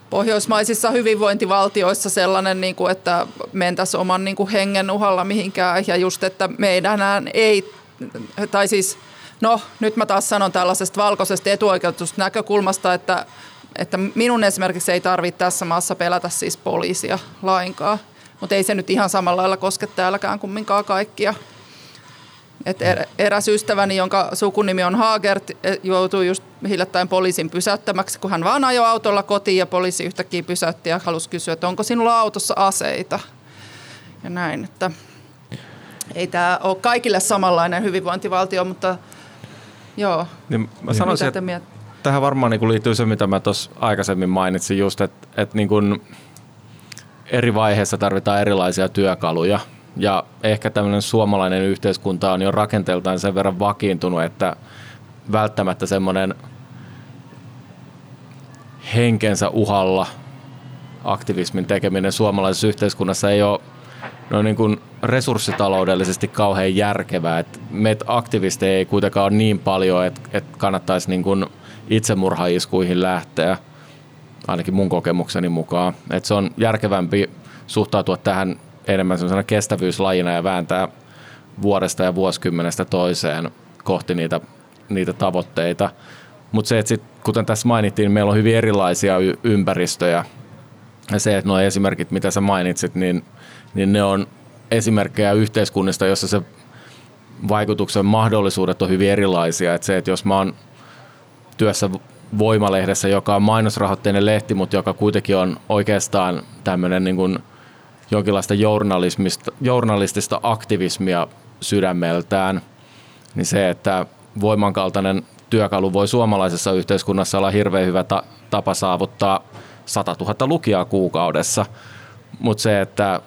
pohjoismaisissa hyvinvointivaltioissa sellainen, niin kuin, että mentäisiin oman niin kuin hengen uhalla mihinkään. Ja just, että meidän ei, tai siis, no nyt mä taas sanon tällaisesta valkoisesta etuoikeutusta näkökulmasta, että, että minun esimerkiksi ei tarvitse tässä maassa pelätä siis poliisia lainkaan. Mutta ei se nyt ihan samalla lailla koske täälläkään kumminkaan kaikkia. Et er, eräs ystäväni, jonka sukunimi on Haagert, eh, joutui just hiljattain poliisin pysäyttämäksi, kun hän vaan ajoi autolla kotiin ja poliisi yhtäkkiä pysäytti ja halusi kysyä, että onko sinulla autossa aseita. Ja näin, että ei tämä ole kaikille samanlainen hyvinvointivaltio, mutta joo. Niin mä sanoisin, että miet- tähän varmaan niin liittyy se, mitä mä tuossa aikaisemmin mainitsin, just, että, että niin kuin eri vaiheissa tarvitaan erilaisia työkaluja. Ja ehkä tämmöinen suomalainen yhteiskunta on jo rakenteeltaan sen verran vakiintunut, että välttämättä semmoinen henkensä uhalla aktivismin tekeminen suomalaisessa yhteiskunnassa ei ole no niin kuin resurssitaloudellisesti kauhean järkevää. Et meitä aktivisteja ei kuitenkaan ole niin paljon, että et kannattaisi niin kuin itsemurhaiskuihin lähteä, ainakin mun kokemukseni mukaan. Et se on järkevämpi suhtautua tähän enemmän sellaisena kestävyyslajina ja vääntää vuodesta ja vuosikymmenestä toiseen kohti niitä, niitä tavoitteita. Mutta se, että sit, kuten tässä mainittiin, meillä on hyvin erilaisia y- ympäristöjä. Ja se, että nuo esimerkit, mitä sä mainitsit, niin, niin ne on esimerkkejä yhteiskunnista, jossa se vaikutuksen mahdollisuudet on hyvin erilaisia. Et se, että jos mä oon työssä Voimalehdessä, joka on mainosrahoitteinen lehti, mutta joka kuitenkin on oikeastaan tämmöinen niin jonkinlaista journalistista aktivismia sydämeltään, niin se, että voiman kaltainen työkalu voi suomalaisessa yhteiskunnassa olla hirveän hyvä ta- tapa saavuttaa 100 000 lukijaa kuukaudessa, mutta se, että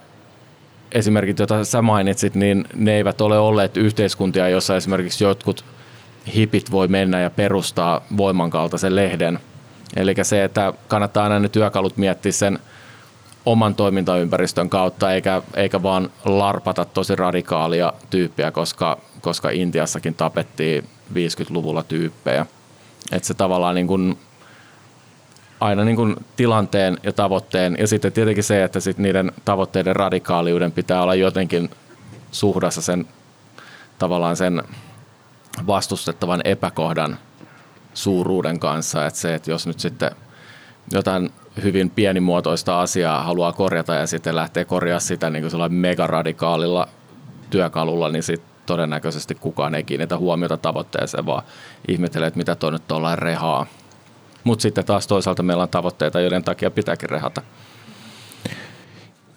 esimerkit, joita sä mainitsit, niin ne eivät ole olleet yhteiskuntia, jossa esimerkiksi jotkut hipit voi mennä ja perustaa voimankaltaisen lehden. Eli se, että kannattaa aina ne työkalut miettiä sen oman toimintaympäristön kautta, eikä, eikä vaan larpata tosi radikaalia tyyppiä, koska, koska Intiassakin tapettiin 50-luvulla tyyppejä. Että se tavallaan niin kuin aina niin kuin tilanteen ja tavoitteen, ja sitten tietenkin se, että sit niiden tavoitteiden radikaaliuden pitää olla jotenkin suhdassa sen tavallaan sen vastustettavan epäkohdan suuruuden kanssa. Että se, että jos nyt sitten jotain hyvin pienimuotoista asiaa haluaa korjata ja sitten lähtee korjaa sitä niin kuin megaradikaalilla työkalulla, niin sitten todennäköisesti kukaan ei kiinnitä huomiota tavoitteeseen, vaan ihmettelee, että mitä tuo nyt tuollain rehaa. Mutta sitten taas toisaalta meillä on tavoitteita, joiden takia pitääkin rehata.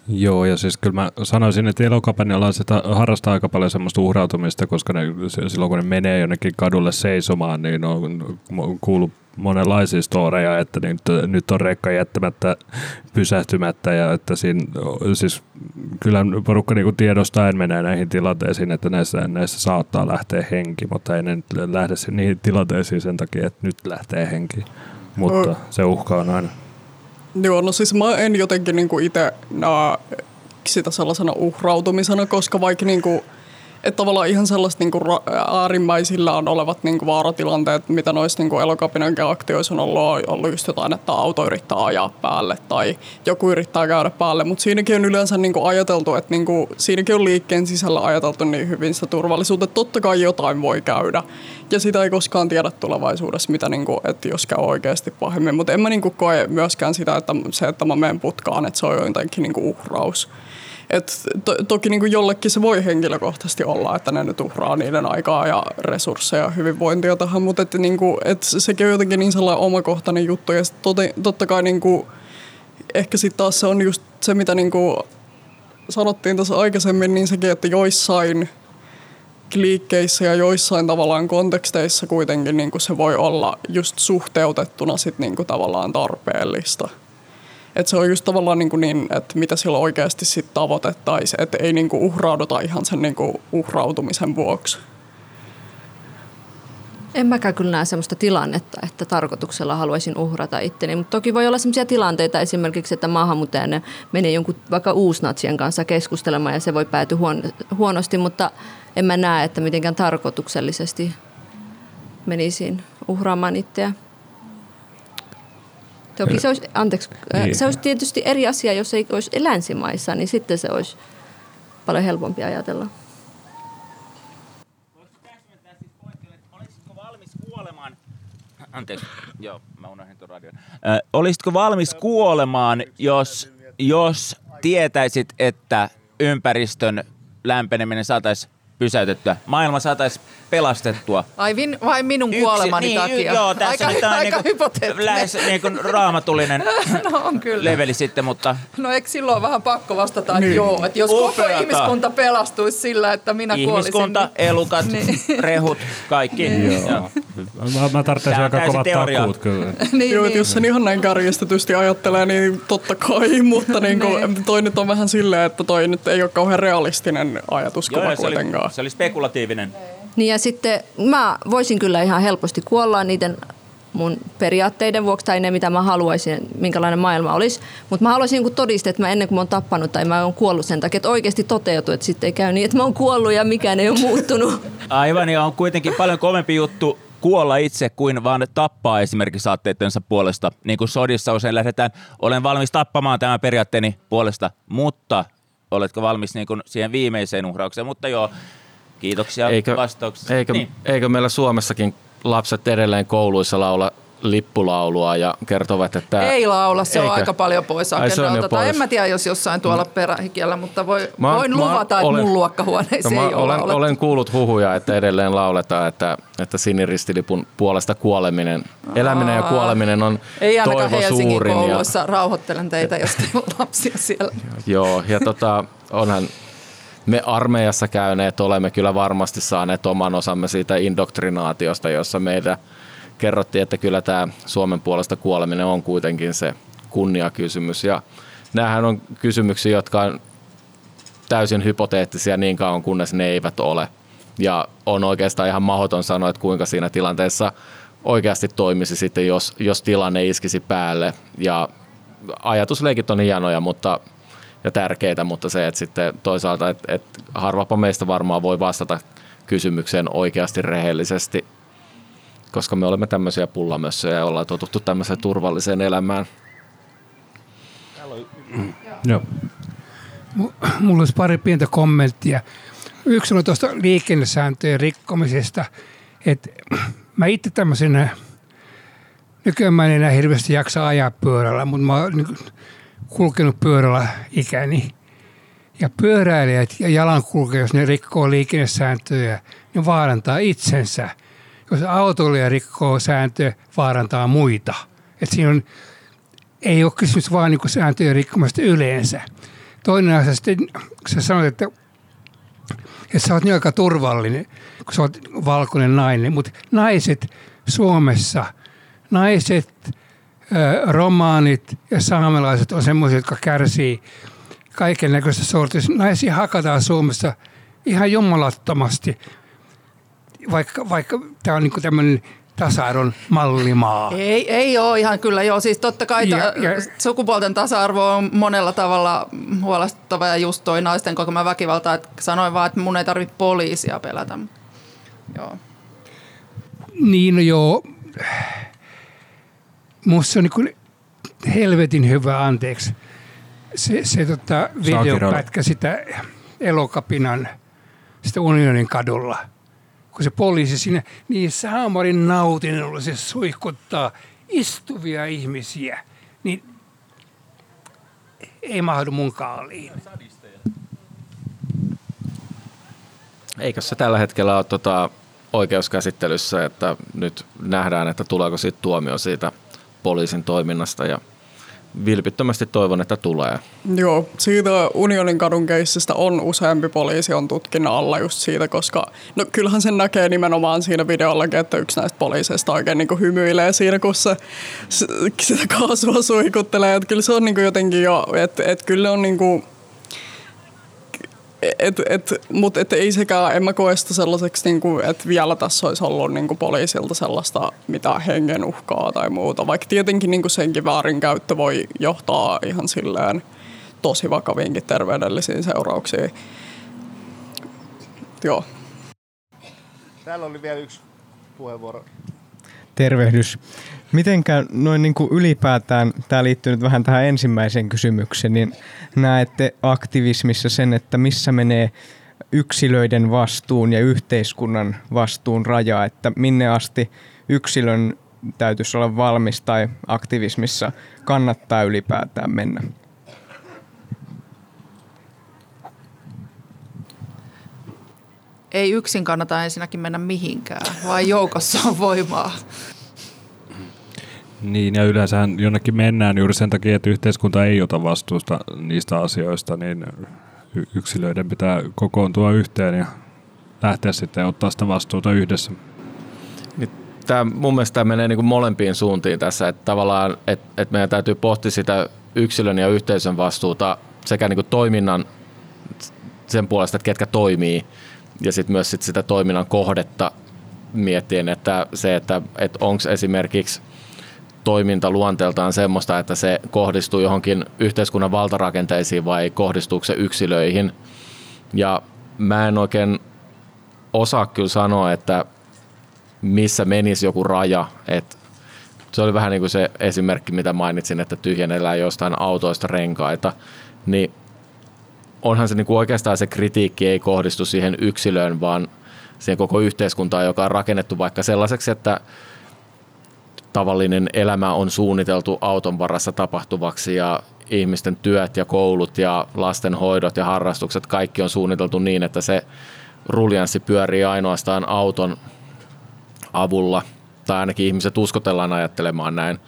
Joo, ja siis kyllä mä sanoisin, että elokapanjalaiset harrastaa aika paljon semmoista uhrautumista, koska ne, silloin kun ne menee jonnekin kadulle seisomaan, niin on kuullut monenlaisia storeja, että nyt, nyt on rekka jättämättä pysähtymättä ja että siinä, siis kyllä porukka niin tiedostaen menee näihin tilanteisiin, että näissä, näissä saattaa lähteä henki, mutta ei ne nyt lähde niihin tilanteisiin sen takia, että nyt lähtee henki. Mutta se uhka on aina. Joo, no siis mä en jotenkin niinku itse näe sitä sellaisena uhrautumisena, koska vaikka niinku että tavallaan ihan sellaista niinku äärimmäisillään olevat niinku vaaratilanteet, mitä noissa niinku elokapinan aktioissa on ollut, ollut just jotain, että auto yrittää ajaa päälle tai joku yrittää käydä päälle, mutta siinäkin on yleensä niinku ajateltu, että niinku, siinäkin on liikkeen sisällä ajateltu niin hyvin sitä turvallisuutta, totta kai jotain voi käydä. Ja sitä ei koskaan tiedä tulevaisuudessa, mitä niinku, että jos käy oikeasti pahemmin, mutta en mä niinku koe myöskään sitä, että se, että mä menen putkaan, että se on jotenkin niinku uhraus. Et to, toki niin kuin jollekin se voi henkilökohtaisesti olla, että ne nyt uhraa niiden aikaa ja resursseja ja hyvinvointia tähän, mutta et, niin kuin, et sekin on jotenkin niin sellainen omakohtainen juttu. Ja tote, totta kai niin kuin, ehkä sitten taas se on just se, mitä niin kuin sanottiin tässä aikaisemmin, niin sekin, että joissain liikkeissä ja joissain tavallaan konteksteissa kuitenkin niin kuin se voi olla just suhteutettuna sit niin kuin tavallaan tarpeellista. Et se on just tavallaan niin, niin että mitä sillä oikeasti sit tavoitettaisiin, että ei niin kuin uhrauduta ihan sen niin kuin uhrautumisen vuoksi. En mäkään kyllä näe sellaista tilannetta, että tarkoituksella haluaisin uhrata itteni, mutta toki voi olla sellaisia tilanteita esimerkiksi, että maahanmuuttajan menee jonkun vaikka uusnatsien kanssa keskustelemaan ja se voi päätyä huon, huonosti, mutta en mä näe, että mitenkään tarkoituksellisesti menisin uhraamaan itseä. Toki se olisi, anteeksi, niin. se olisi tietysti eri asia, jos ei olisi länsimaissa, niin sitten se olisi paljon helpompi ajatella. Anteeksi, joo, mä unohdin tuon radion. Ö, olisitko valmis kuolemaan, jos, jos tietäisit, että ympäristön lämpeneminen saataisiin pysäytettyä. Maailma saataisiin pelastettua. Ai vin, vai minun Yksi, kuolemani niin, takia? Joo, tässä aika, on aika niin lähes niin kuin raamatullinen no, on kyllä. leveli sitten, mutta... No eikö silloin vähän pakko vastata, että niin. joo, että jos Upeata. koko ihmiskunta pelastuisi sillä, että minä ihmiskunta, kuolisin. Ihmiskunta, elukat, niin. rehut, kaikki. niin. Joo. Mä, mä tarvitsin aika kovat takuut kyllä. niin, joo, niin. jos sen ihan näin kärjestetysti ajattelee, niin totta kai, mutta niin kuin, niin. toi nyt on vähän silleen, että toi nyt ei ole kauhean realistinen ajatuskuva joo, kuitenkaan. Se oli, se oli spekulatiivinen. Niin ja sitten mä voisin kyllä ihan helposti kuolla niiden mun periaatteiden vuoksi tai ne, mitä mä haluaisin, minkälainen maailma olisi. Mutta mä haluaisin jonkun todistaa, että mä ennen kuin mä oon tappanut tai mä oon kuollut sen takia, että oikeasti toteutuu, että sitten ei käy niin, että mä oon kuollut ja mikään ei ole muuttunut. Aivan, ja on kuitenkin paljon kovempi juttu kuolla itse kuin vaan tappaa esimerkiksi saatteittensa puolesta. Niin kuin sodissa usein lähdetään, olen valmis tappamaan tämän periaatteeni puolesta, mutta oletko valmis niin kuin siihen viimeiseen uhraukseen. Mutta joo, Kiitoksia eikö, vastauksesta. Eikö, niin. eikö meillä Suomessakin lapset edelleen kouluissa laula lippulaulua ja kertovat, että... Ei laula, se Eikö? on aika paljon pois agendalta. Tai en mä tiedä, jos jossain tuolla perähikiellä, mutta voi, mä, voin mä luvata, olen, että mun luokkahuoneessa no, ei olen, ole olen kuullut huhuja, että edelleen lauletaan, että, että siniristilipun puolesta kuoleminen, Aa, eläminen ja kuoleminen on ei toivo Helsingin suurin. kouluissa, ja... rauhoittelen teitä, jos teillä on lapsia siellä. Joo, ja tota, onhan me armeijassa käyneet olemme kyllä varmasti saaneet oman osamme siitä indoktrinaatiosta, jossa meitä kerrottiin, että kyllä tämä Suomen puolesta kuoleminen on kuitenkin se kunniakysymys. Ja näähän on kysymyksiä, jotka on täysin hypoteettisia niin kauan, kunnes ne eivät ole. Ja on oikeastaan ihan mahdoton sanoa, että kuinka siinä tilanteessa oikeasti toimisi sitten, jos, jos tilanne iskisi päälle. Ja ajatusleikit on hienoja, mutta ja tärkeitä, mutta se, että sitten toisaalta, että, että harvapa meistä varmaan voi vastata kysymykseen oikeasti rehellisesti, koska me olemme tämmöisiä pullamössöjä ja ollaan totuttu tämmöiseen turvalliseen elämään. Joo. Mulla olisi pari pientä kommenttia. Yksi on tuosta liikennesääntöjen rikkomisesta, että mä itse tämmöisenä nykyään mä en enää hirveästi jaksa ajaa pyörällä, mutta mä kulkenut pyörällä ikäni. Ja pyöräilijät ja jalankulkijat, jos ne rikkoo liikennesääntöjä, ne vaarantaa itsensä. Jos autoilija rikkoo sääntöjä, vaarantaa muita. Et siinä on, ei ole kysymys vaan niin sääntöjen rikkomasta yleensä. Toinen asia sitten, kun sä sanoit, että, että sä oot niin aika turvallinen, kun sä oot valkoinen nainen, mutta naiset Suomessa, naiset – romaanit ja saamelaiset on semmoisia, jotka kärsii kaiken näköistä sortista. Naisia hakataan Suomessa ihan jumalattomasti, vaikka, vaikka tämä on niin tämmöinen tasa-arvon mallimaa. Ei, ei ole ihan kyllä joo. Siis totta kai Ja- ta- ja- sukupuolten tasa-arvo on monella tavalla huolestuttava ja just toi naisten kokema väkivalta. Että sanoin vaan, että mun ei tarvitse poliisia pelätä. Joo. Niin no joo, musta se on niin helvetin hyvä, anteeksi. Se, se tota videopätkä sitä elokapinan, sitä unionin kadulla. Kun se poliisi siinä niin saamarin nautinnolla se suihkuttaa istuvia ihmisiä, niin ei mahdu mun kaaliin. Eikö se tällä hetkellä ole tota oikeuskäsittelyssä, että nyt nähdään, että tuleeko siitä tuomio siitä poliisin toiminnasta ja vilpittömästi toivon, että tulee. Joo, siitä Unionin kadun keissistä on useampi poliisi on tutkinnan alla just siitä, koska no kyllähän sen näkee nimenomaan siinä videollakin, että yksi näistä poliiseista oikein niin hymyilee siinä, kun se sitä kaasua suihkuttelee. Että kyllä se on niin jotenkin jo, että että kyllä on niin kuin, et, et, mutta et ei sekään, en mä koe sitä sellaiseksi, niin kuin, että vielä tässä olisi ollut niin kuin poliisilta sellaista mitään hengen uhkaa tai muuta. Vaikka tietenkin niin kuin senkin väärinkäyttö voi johtaa ihan silleen tosi vakaviinkin terveydellisiin seurauksiin. Joo. Täällä oli vielä yksi puheenvuoro. Tervehdys. Mitenkä noin niin kuin ylipäätään, tämä liittyy nyt vähän tähän ensimmäiseen kysymykseen, niin näette aktivismissa sen, että missä menee yksilöiden vastuun ja yhteiskunnan vastuun raja, että minne asti yksilön täytyisi olla valmis tai aktivismissa kannattaa ylipäätään mennä? Ei yksin kannata ensinnäkin mennä mihinkään, vaan joukossa on voimaa. Niin, ja yleensä jonnekin mennään juuri sen takia, että yhteiskunta ei ota vastuusta niistä asioista, niin yksilöiden pitää kokoontua yhteen ja lähteä sitten ottaa sitä vastuuta yhdessä. Tämä, mun mielestä tämä menee niin kuin molempiin suuntiin tässä, että tavallaan että, että meidän täytyy pohtia sitä yksilön ja yhteisön vastuuta sekä niin kuin toiminnan sen puolesta, että ketkä toimii, ja sitten myös sit sitä toiminnan kohdetta miettien, että se, että, että onko esimerkiksi toiminta luonteeltaan semmoista, että se kohdistuu johonkin yhteiskunnan valtarakenteisiin vai kohdistuuko se yksilöihin. Ja mä en oikein osaa kyllä sanoa, että missä menisi joku raja. Et se oli vähän niin kuin se esimerkki, mitä mainitsin, että tyhjennellään jostain autoista renkaita. Niin onhan se niin kuin oikeastaan se kritiikki ei kohdistu siihen yksilöön, vaan siihen koko yhteiskuntaan, joka on rakennettu vaikka sellaiseksi, että tavallinen elämä on suunniteltu auton varassa tapahtuvaksi ja ihmisten työt ja koulut ja lastenhoidot ja harrastukset, kaikki on suunniteltu niin, että se ruljanssi pyörii ainoastaan auton avulla, tai ainakin ihmiset uskotellaan ajattelemaan näin,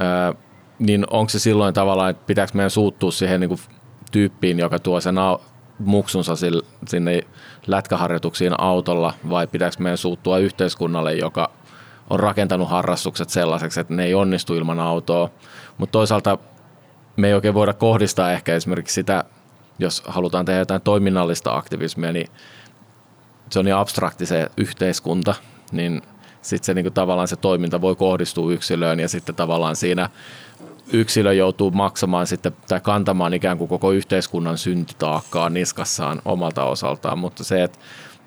öö, niin onko se silloin tavallaan, että pitääkö meidän suuttua siihen niin kuin tyyppiin, joka tuo sen au- muksunsa sinne lätkäharjoituksiin autolla, vai pitääkö meidän suuttua yhteiskunnalle, joka on rakentanut harrastukset sellaiseksi, että ne ei onnistu ilman autoa. Mutta toisaalta me ei oikein voida kohdistaa ehkä esimerkiksi sitä, jos halutaan tehdä jotain toiminnallista aktivismia, niin se on niin abstrakti se yhteiskunta, niin sitten se niinku tavallaan se toiminta voi kohdistua yksilöön ja sitten tavallaan siinä yksilö joutuu maksamaan sitten tai kantamaan ikään kuin koko yhteiskunnan syntitaakkaa niskassaan omalta osaltaan, mutta se, että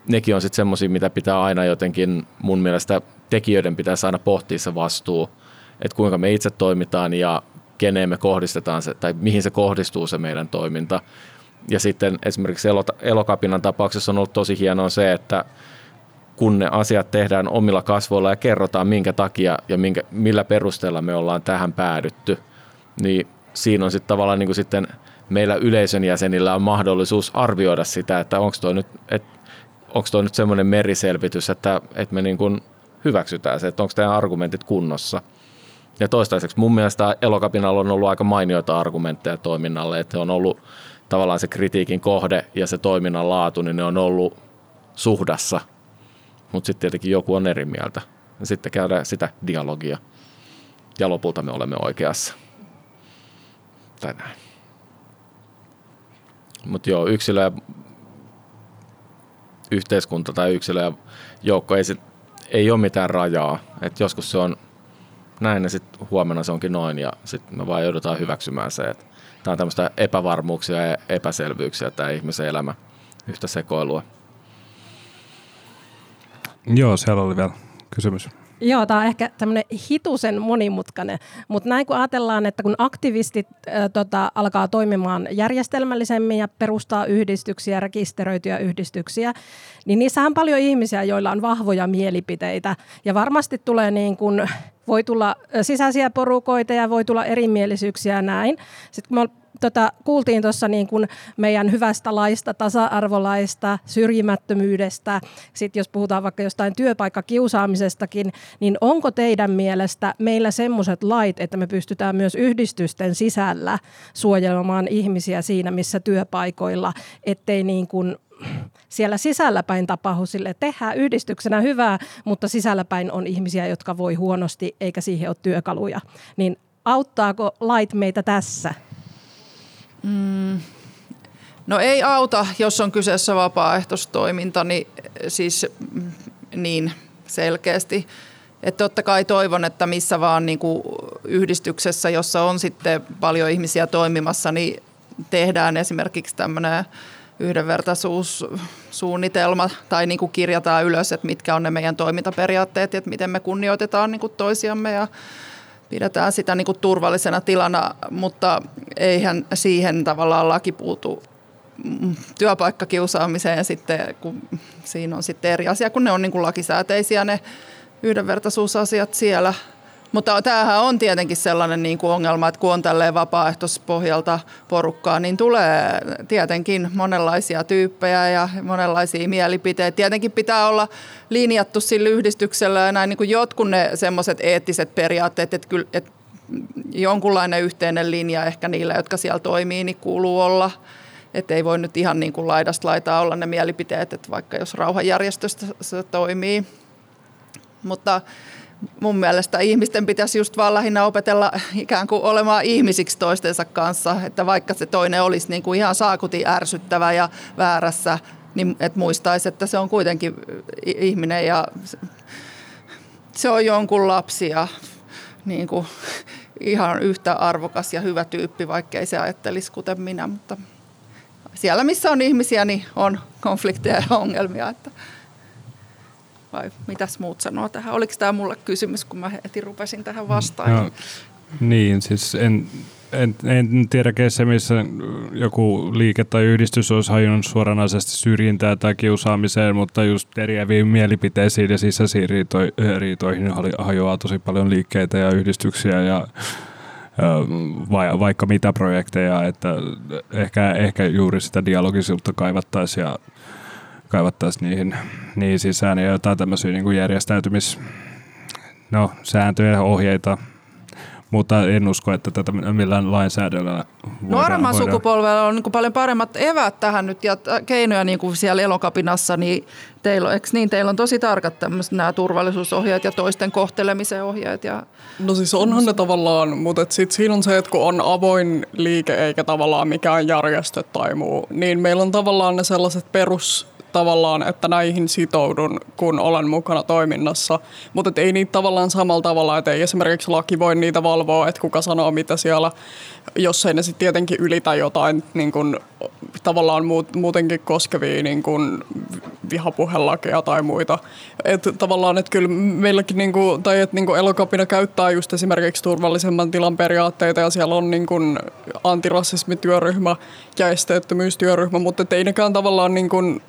nekin on sitten semmoisia, mitä pitää aina jotenkin mun mielestä tekijöiden pitäisi aina pohtia se vastuu, että kuinka me itse toimitaan ja keneen me kohdistetaan se, tai mihin se kohdistuu se meidän toiminta. Ja sitten esimerkiksi Elokapinan tapauksessa on ollut tosi hienoa se, että kun ne asiat tehdään omilla kasvoilla ja kerrotaan minkä takia ja minkä, millä perusteella me ollaan tähän päädytty, niin siinä on sitten tavallaan niin kuin sitten meillä yleisön jäsenillä on mahdollisuus arvioida sitä, että onko toi nyt, et, onko toi nyt semmoinen meriselvitys, että, että me niin kuin hyväksytään se, että onko teidän argumentit kunnossa. Ja toistaiseksi mun mielestä Elokapinalla on ollut aika mainioita argumentteja toiminnalle, että on ollut tavallaan se kritiikin kohde ja se toiminnan laatu, niin ne on ollut suhdassa, mutta sitten tietenkin joku on eri mieltä. Ja sitten käydään sitä dialogia. Ja lopulta me olemme oikeassa. Tai näin. Mutta joo, yksilö ja yhteiskunta tai yksilö ja joukko ei, sit, ei ole mitään rajaa. Et joskus se on näin ja sitten huomenna se onkin noin ja sitten me vaan joudutaan hyväksymään se, että tämä on tämmöistä epävarmuuksia ja epäselvyyksiä tämä ihmisen elämä, yhtä sekoilua. Joo, siellä oli vielä kysymys. Joo, tämä on ehkä tämmöinen hitusen monimutkainen, mutta näin kun ajatellaan, että kun aktivistit äh, tota, alkaa toimimaan järjestelmällisemmin ja perustaa yhdistyksiä, rekisteröityjä yhdistyksiä, niin niissähän on paljon ihmisiä, joilla on vahvoja mielipiteitä ja varmasti tulee niin kuin, voi tulla sisäisiä porukoita ja voi tulla erimielisyyksiä ja näin. Sitten kun me tota, kuultiin tuossa niin kuin meidän hyvästä laista, tasa-arvolaista, syrjimättömyydestä, sitten jos puhutaan vaikka jostain työpaikkakiusaamisestakin, niin onko teidän mielestä meillä semmoiset lait, että me pystytään myös yhdistysten sisällä suojelemaan ihmisiä siinä, missä työpaikoilla, ettei niin kuin siellä sisälläpäin tapahdu sille, tehdään yhdistyksenä hyvää, mutta sisälläpäin on ihmisiä, jotka voi huonosti eikä siihen ole työkaluja. Niin auttaako lait meitä tässä? Mm. No ei auta, jos on kyseessä vapaaehtoistoiminta, niin siis mm, niin selkeästi. Että totta kai toivon, että missä vaan niin kuin yhdistyksessä, jossa on sitten paljon ihmisiä toimimassa, niin tehdään esimerkiksi tämmöinen yhdenvertaisuussuunnitelma tai niin kuin kirjataan ylös, että mitkä on ne meidän toimintaperiaatteet, että miten me kunnioitetaan niin kuin toisiamme ja pidetään sitä niin kuin turvallisena tilana, mutta eihän siihen tavallaan laki puutu työpaikkakiusaamiseen ja sitten kun siinä on sitten eri asia, kun ne on niin kuin lakisääteisiä ne yhdenvertaisuusasiat siellä – mutta tämähän on tietenkin sellainen niin kuin ongelma, että kun on tälleen vapaaehtoispohjalta porukkaa, niin tulee tietenkin monenlaisia tyyppejä ja monenlaisia mielipiteitä. Tietenkin pitää olla linjattu sillä yhdistyksellä ja näin niin kuin jotkut ne semmoiset eettiset periaatteet, että, kyllä, että jonkunlainen yhteinen linja ehkä niillä, jotka siellä toimii, niin kuuluu olla. Että ei voi nyt ihan niin kuin laidasta laitaa olla ne mielipiteet, että vaikka jos rauhanjärjestöstä se toimii. Mutta mun mielestä ihmisten pitäisi just vaan lähinnä opetella ikään kuin olemaan ihmisiksi toistensa kanssa, että vaikka se toinen olisi niin kuin ihan saakuti ärsyttävä ja väärässä, niin että muistaisi, että se on kuitenkin ihminen ja se on jonkun lapsi ja niin kuin ihan yhtä arvokas ja hyvä tyyppi, vaikkei se ajattelisi kuten minä, mutta siellä missä on ihmisiä, niin on konflikteja ja ongelmia, että vai mitäs muut sanoo tähän? Oliko tämä mulle kysymys, kun mä heti rupesin tähän vastaan? No, niin, siis en, en, en tiedä keissä, missä joku liike tai yhdistys olisi hajunnut suoranaisesti syrjintää tai kiusaamiseen, mutta just eriäviin mielipiteisiin ja sisäisiin riitoihin hajoaa tosi paljon liikkeitä ja yhdistyksiä ja vaikka mitä projekteja, että ehkä, ehkä juuri sitä dialogisuutta kaivattaisiin ja kaivattaisiin niihin, niihin sisään ja jotain tämmöisiä niin kuin järjestäytymis, no, sääntöjä ja ohjeita, mutta en usko, että tätä millään lainsäädännöllä voidaan. Nuoremman sukupolvella on niin paljon paremmat evät tähän nyt ja keinoja niin kuin siellä elokapinassa, niin teillä, eikö niin, teillä on tosi tarkat tämmöiset nämä turvallisuusohjeet ja toisten kohtelemisen ohjeet. Ja... No siis onhan ne tavallaan, mutta sitten siinä on se, että kun on avoin liike eikä tavallaan mikään järjestö tai muu, niin meillä on tavallaan ne sellaiset perus tavallaan, että näihin sitoudun, kun olen mukana toiminnassa. Mutta ei niitä tavallaan samalla tavalla, että ei esimerkiksi laki voi niitä valvoa, että kuka sanoo mitä siellä, jos ei ne sitten tietenkin ylitä jotain niin kun, tavallaan muut, muutenkin koskevia niin kun, vihapuhelakeja tai muita. Et tavallaan, että kyllä meilläkin, niin kuin, tai että niin elokapina käyttää just esimerkiksi turvallisemman tilan periaatteita ja siellä on niin kuin antirasismityöryhmä ja esteettömyystyöryhmä, mutta ei nekään tavallaan niin kuin,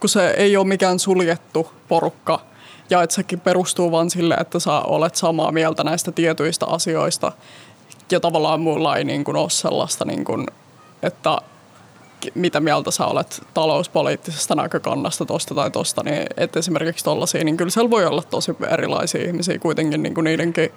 kun se ei ole mikään suljettu porukka ja että sekin perustuu vain sille, että sä olet samaa mieltä näistä tietyistä asioista ja tavallaan mulla ei niin kuin ole sellaista, niin kuin, että mitä mieltä sä olet talouspoliittisesta näkökannasta tuosta tai tuosta, niin että esimerkiksi tollaisia, niin kyllä siellä voi olla tosi erilaisia ihmisiä kuitenkin niin kuin niidenkin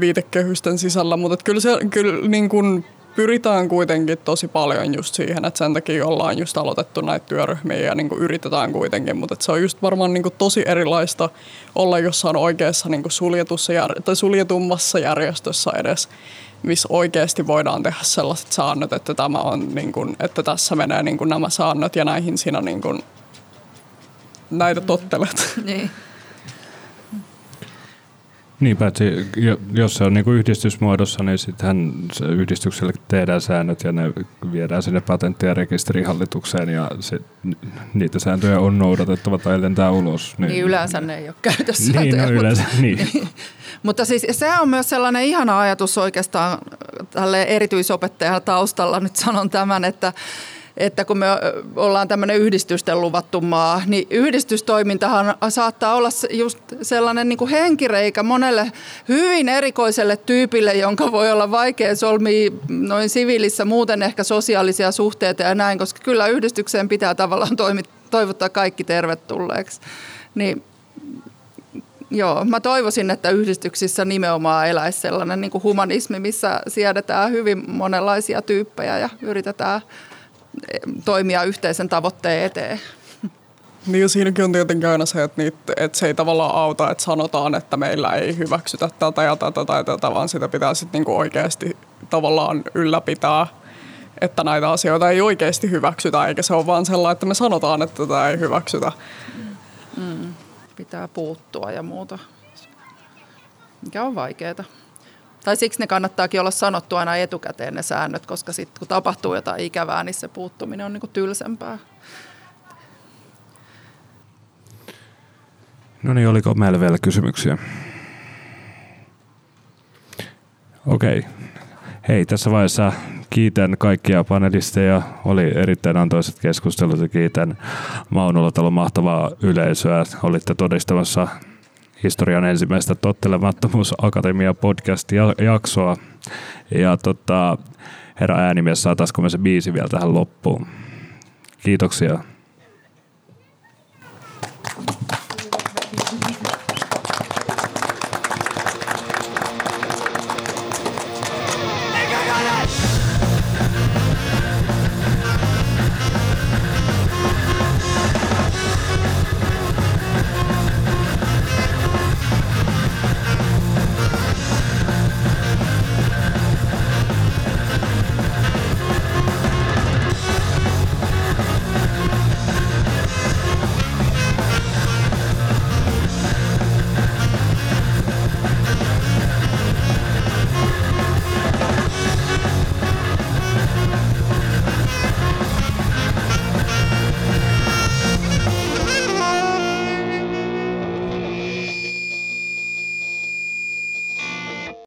viitekehysten sisällä, mutta kyllä, se, kyllä niin kuin pyritään kuitenkin tosi paljon just siihen, että sen takia ollaan just aloitettu näitä työryhmiä ja niin kuin yritetään kuitenkin, mutta se on just varmaan niin kuin tosi erilaista olla jossain oikeassa niin kuin suljetussa jär- tai suljetummassa järjestössä edes, missä oikeasti voidaan tehdä sellaiset säännöt, että, tämä on, niin kuin, että tässä menee niin kuin nämä säännöt ja näihin sinä niin kuin, näitä tottelet. Niin. Niin, paitsi jos se on niin kuin yhdistysmuodossa, niin sittenhän se yhdistykselle tehdään säännöt ja ne viedään sinne patentti- ja rekisterihallitukseen ja se, niitä sääntöjä on noudatettava tai lentää ulos. Niin, niin yleensä ne ei ole käytössä. Niin, no yleensä, mutta, niin. mutta siis se on myös sellainen ihana ajatus oikeastaan tälle erityisopettajan taustalla, nyt sanon tämän, että että kun me ollaan tämmöinen yhdistysten luvattu maa, niin yhdistystoimintahan saattaa olla just sellainen niin kuin henkireikä monelle hyvin erikoiselle tyypille, jonka voi olla vaikea solmia noin siviilissä muuten ehkä sosiaalisia suhteita ja näin, koska kyllä yhdistykseen pitää tavallaan toivottaa kaikki tervetulleeksi. Niin Joo, mä toivoisin, että yhdistyksissä nimenomaan eläisi sellainen niin kuin humanismi, missä siedetään hyvin monenlaisia tyyppejä ja yritetään toimia yhteisen tavoitteen eteen. Niin siinäkin on tietenkin aina se, että, niitä, että se ei tavallaan auta, että sanotaan, että meillä ei hyväksytä tätä ja tätä tai tätä, vaan sitä pitää sitten niinku oikeasti tavallaan ylläpitää, että näitä asioita ei oikeasti hyväksytä, eikä se ole vaan sellainen, että me sanotaan, että tätä ei hyväksytä. Mm, pitää puuttua ja muuta, mikä on vaikeaa. Tai siksi ne kannattaakin olla sanottu aina etukäteen ne säännöt, koska sitten kun tapahtuu jotain ikävää, niin se puuttuminen on niin kuin tylsempää. No niin, oliko meillä vielä kysymyksiä? Okei. Okay. Hei, tässä vaiheessa kiitän kaikkia panelisteja. Oli erittäin antoiset keskustelut ja kiitän Maunulla mahtavaa yleisöä. Olitte todistamassa historian ensimmäistä Tottelemattomuus Akatemia podcast-jaksoa. Ja tota, herra äänimies, saataisiko me se biisi vielä tähän loppuun? Kiitoksia.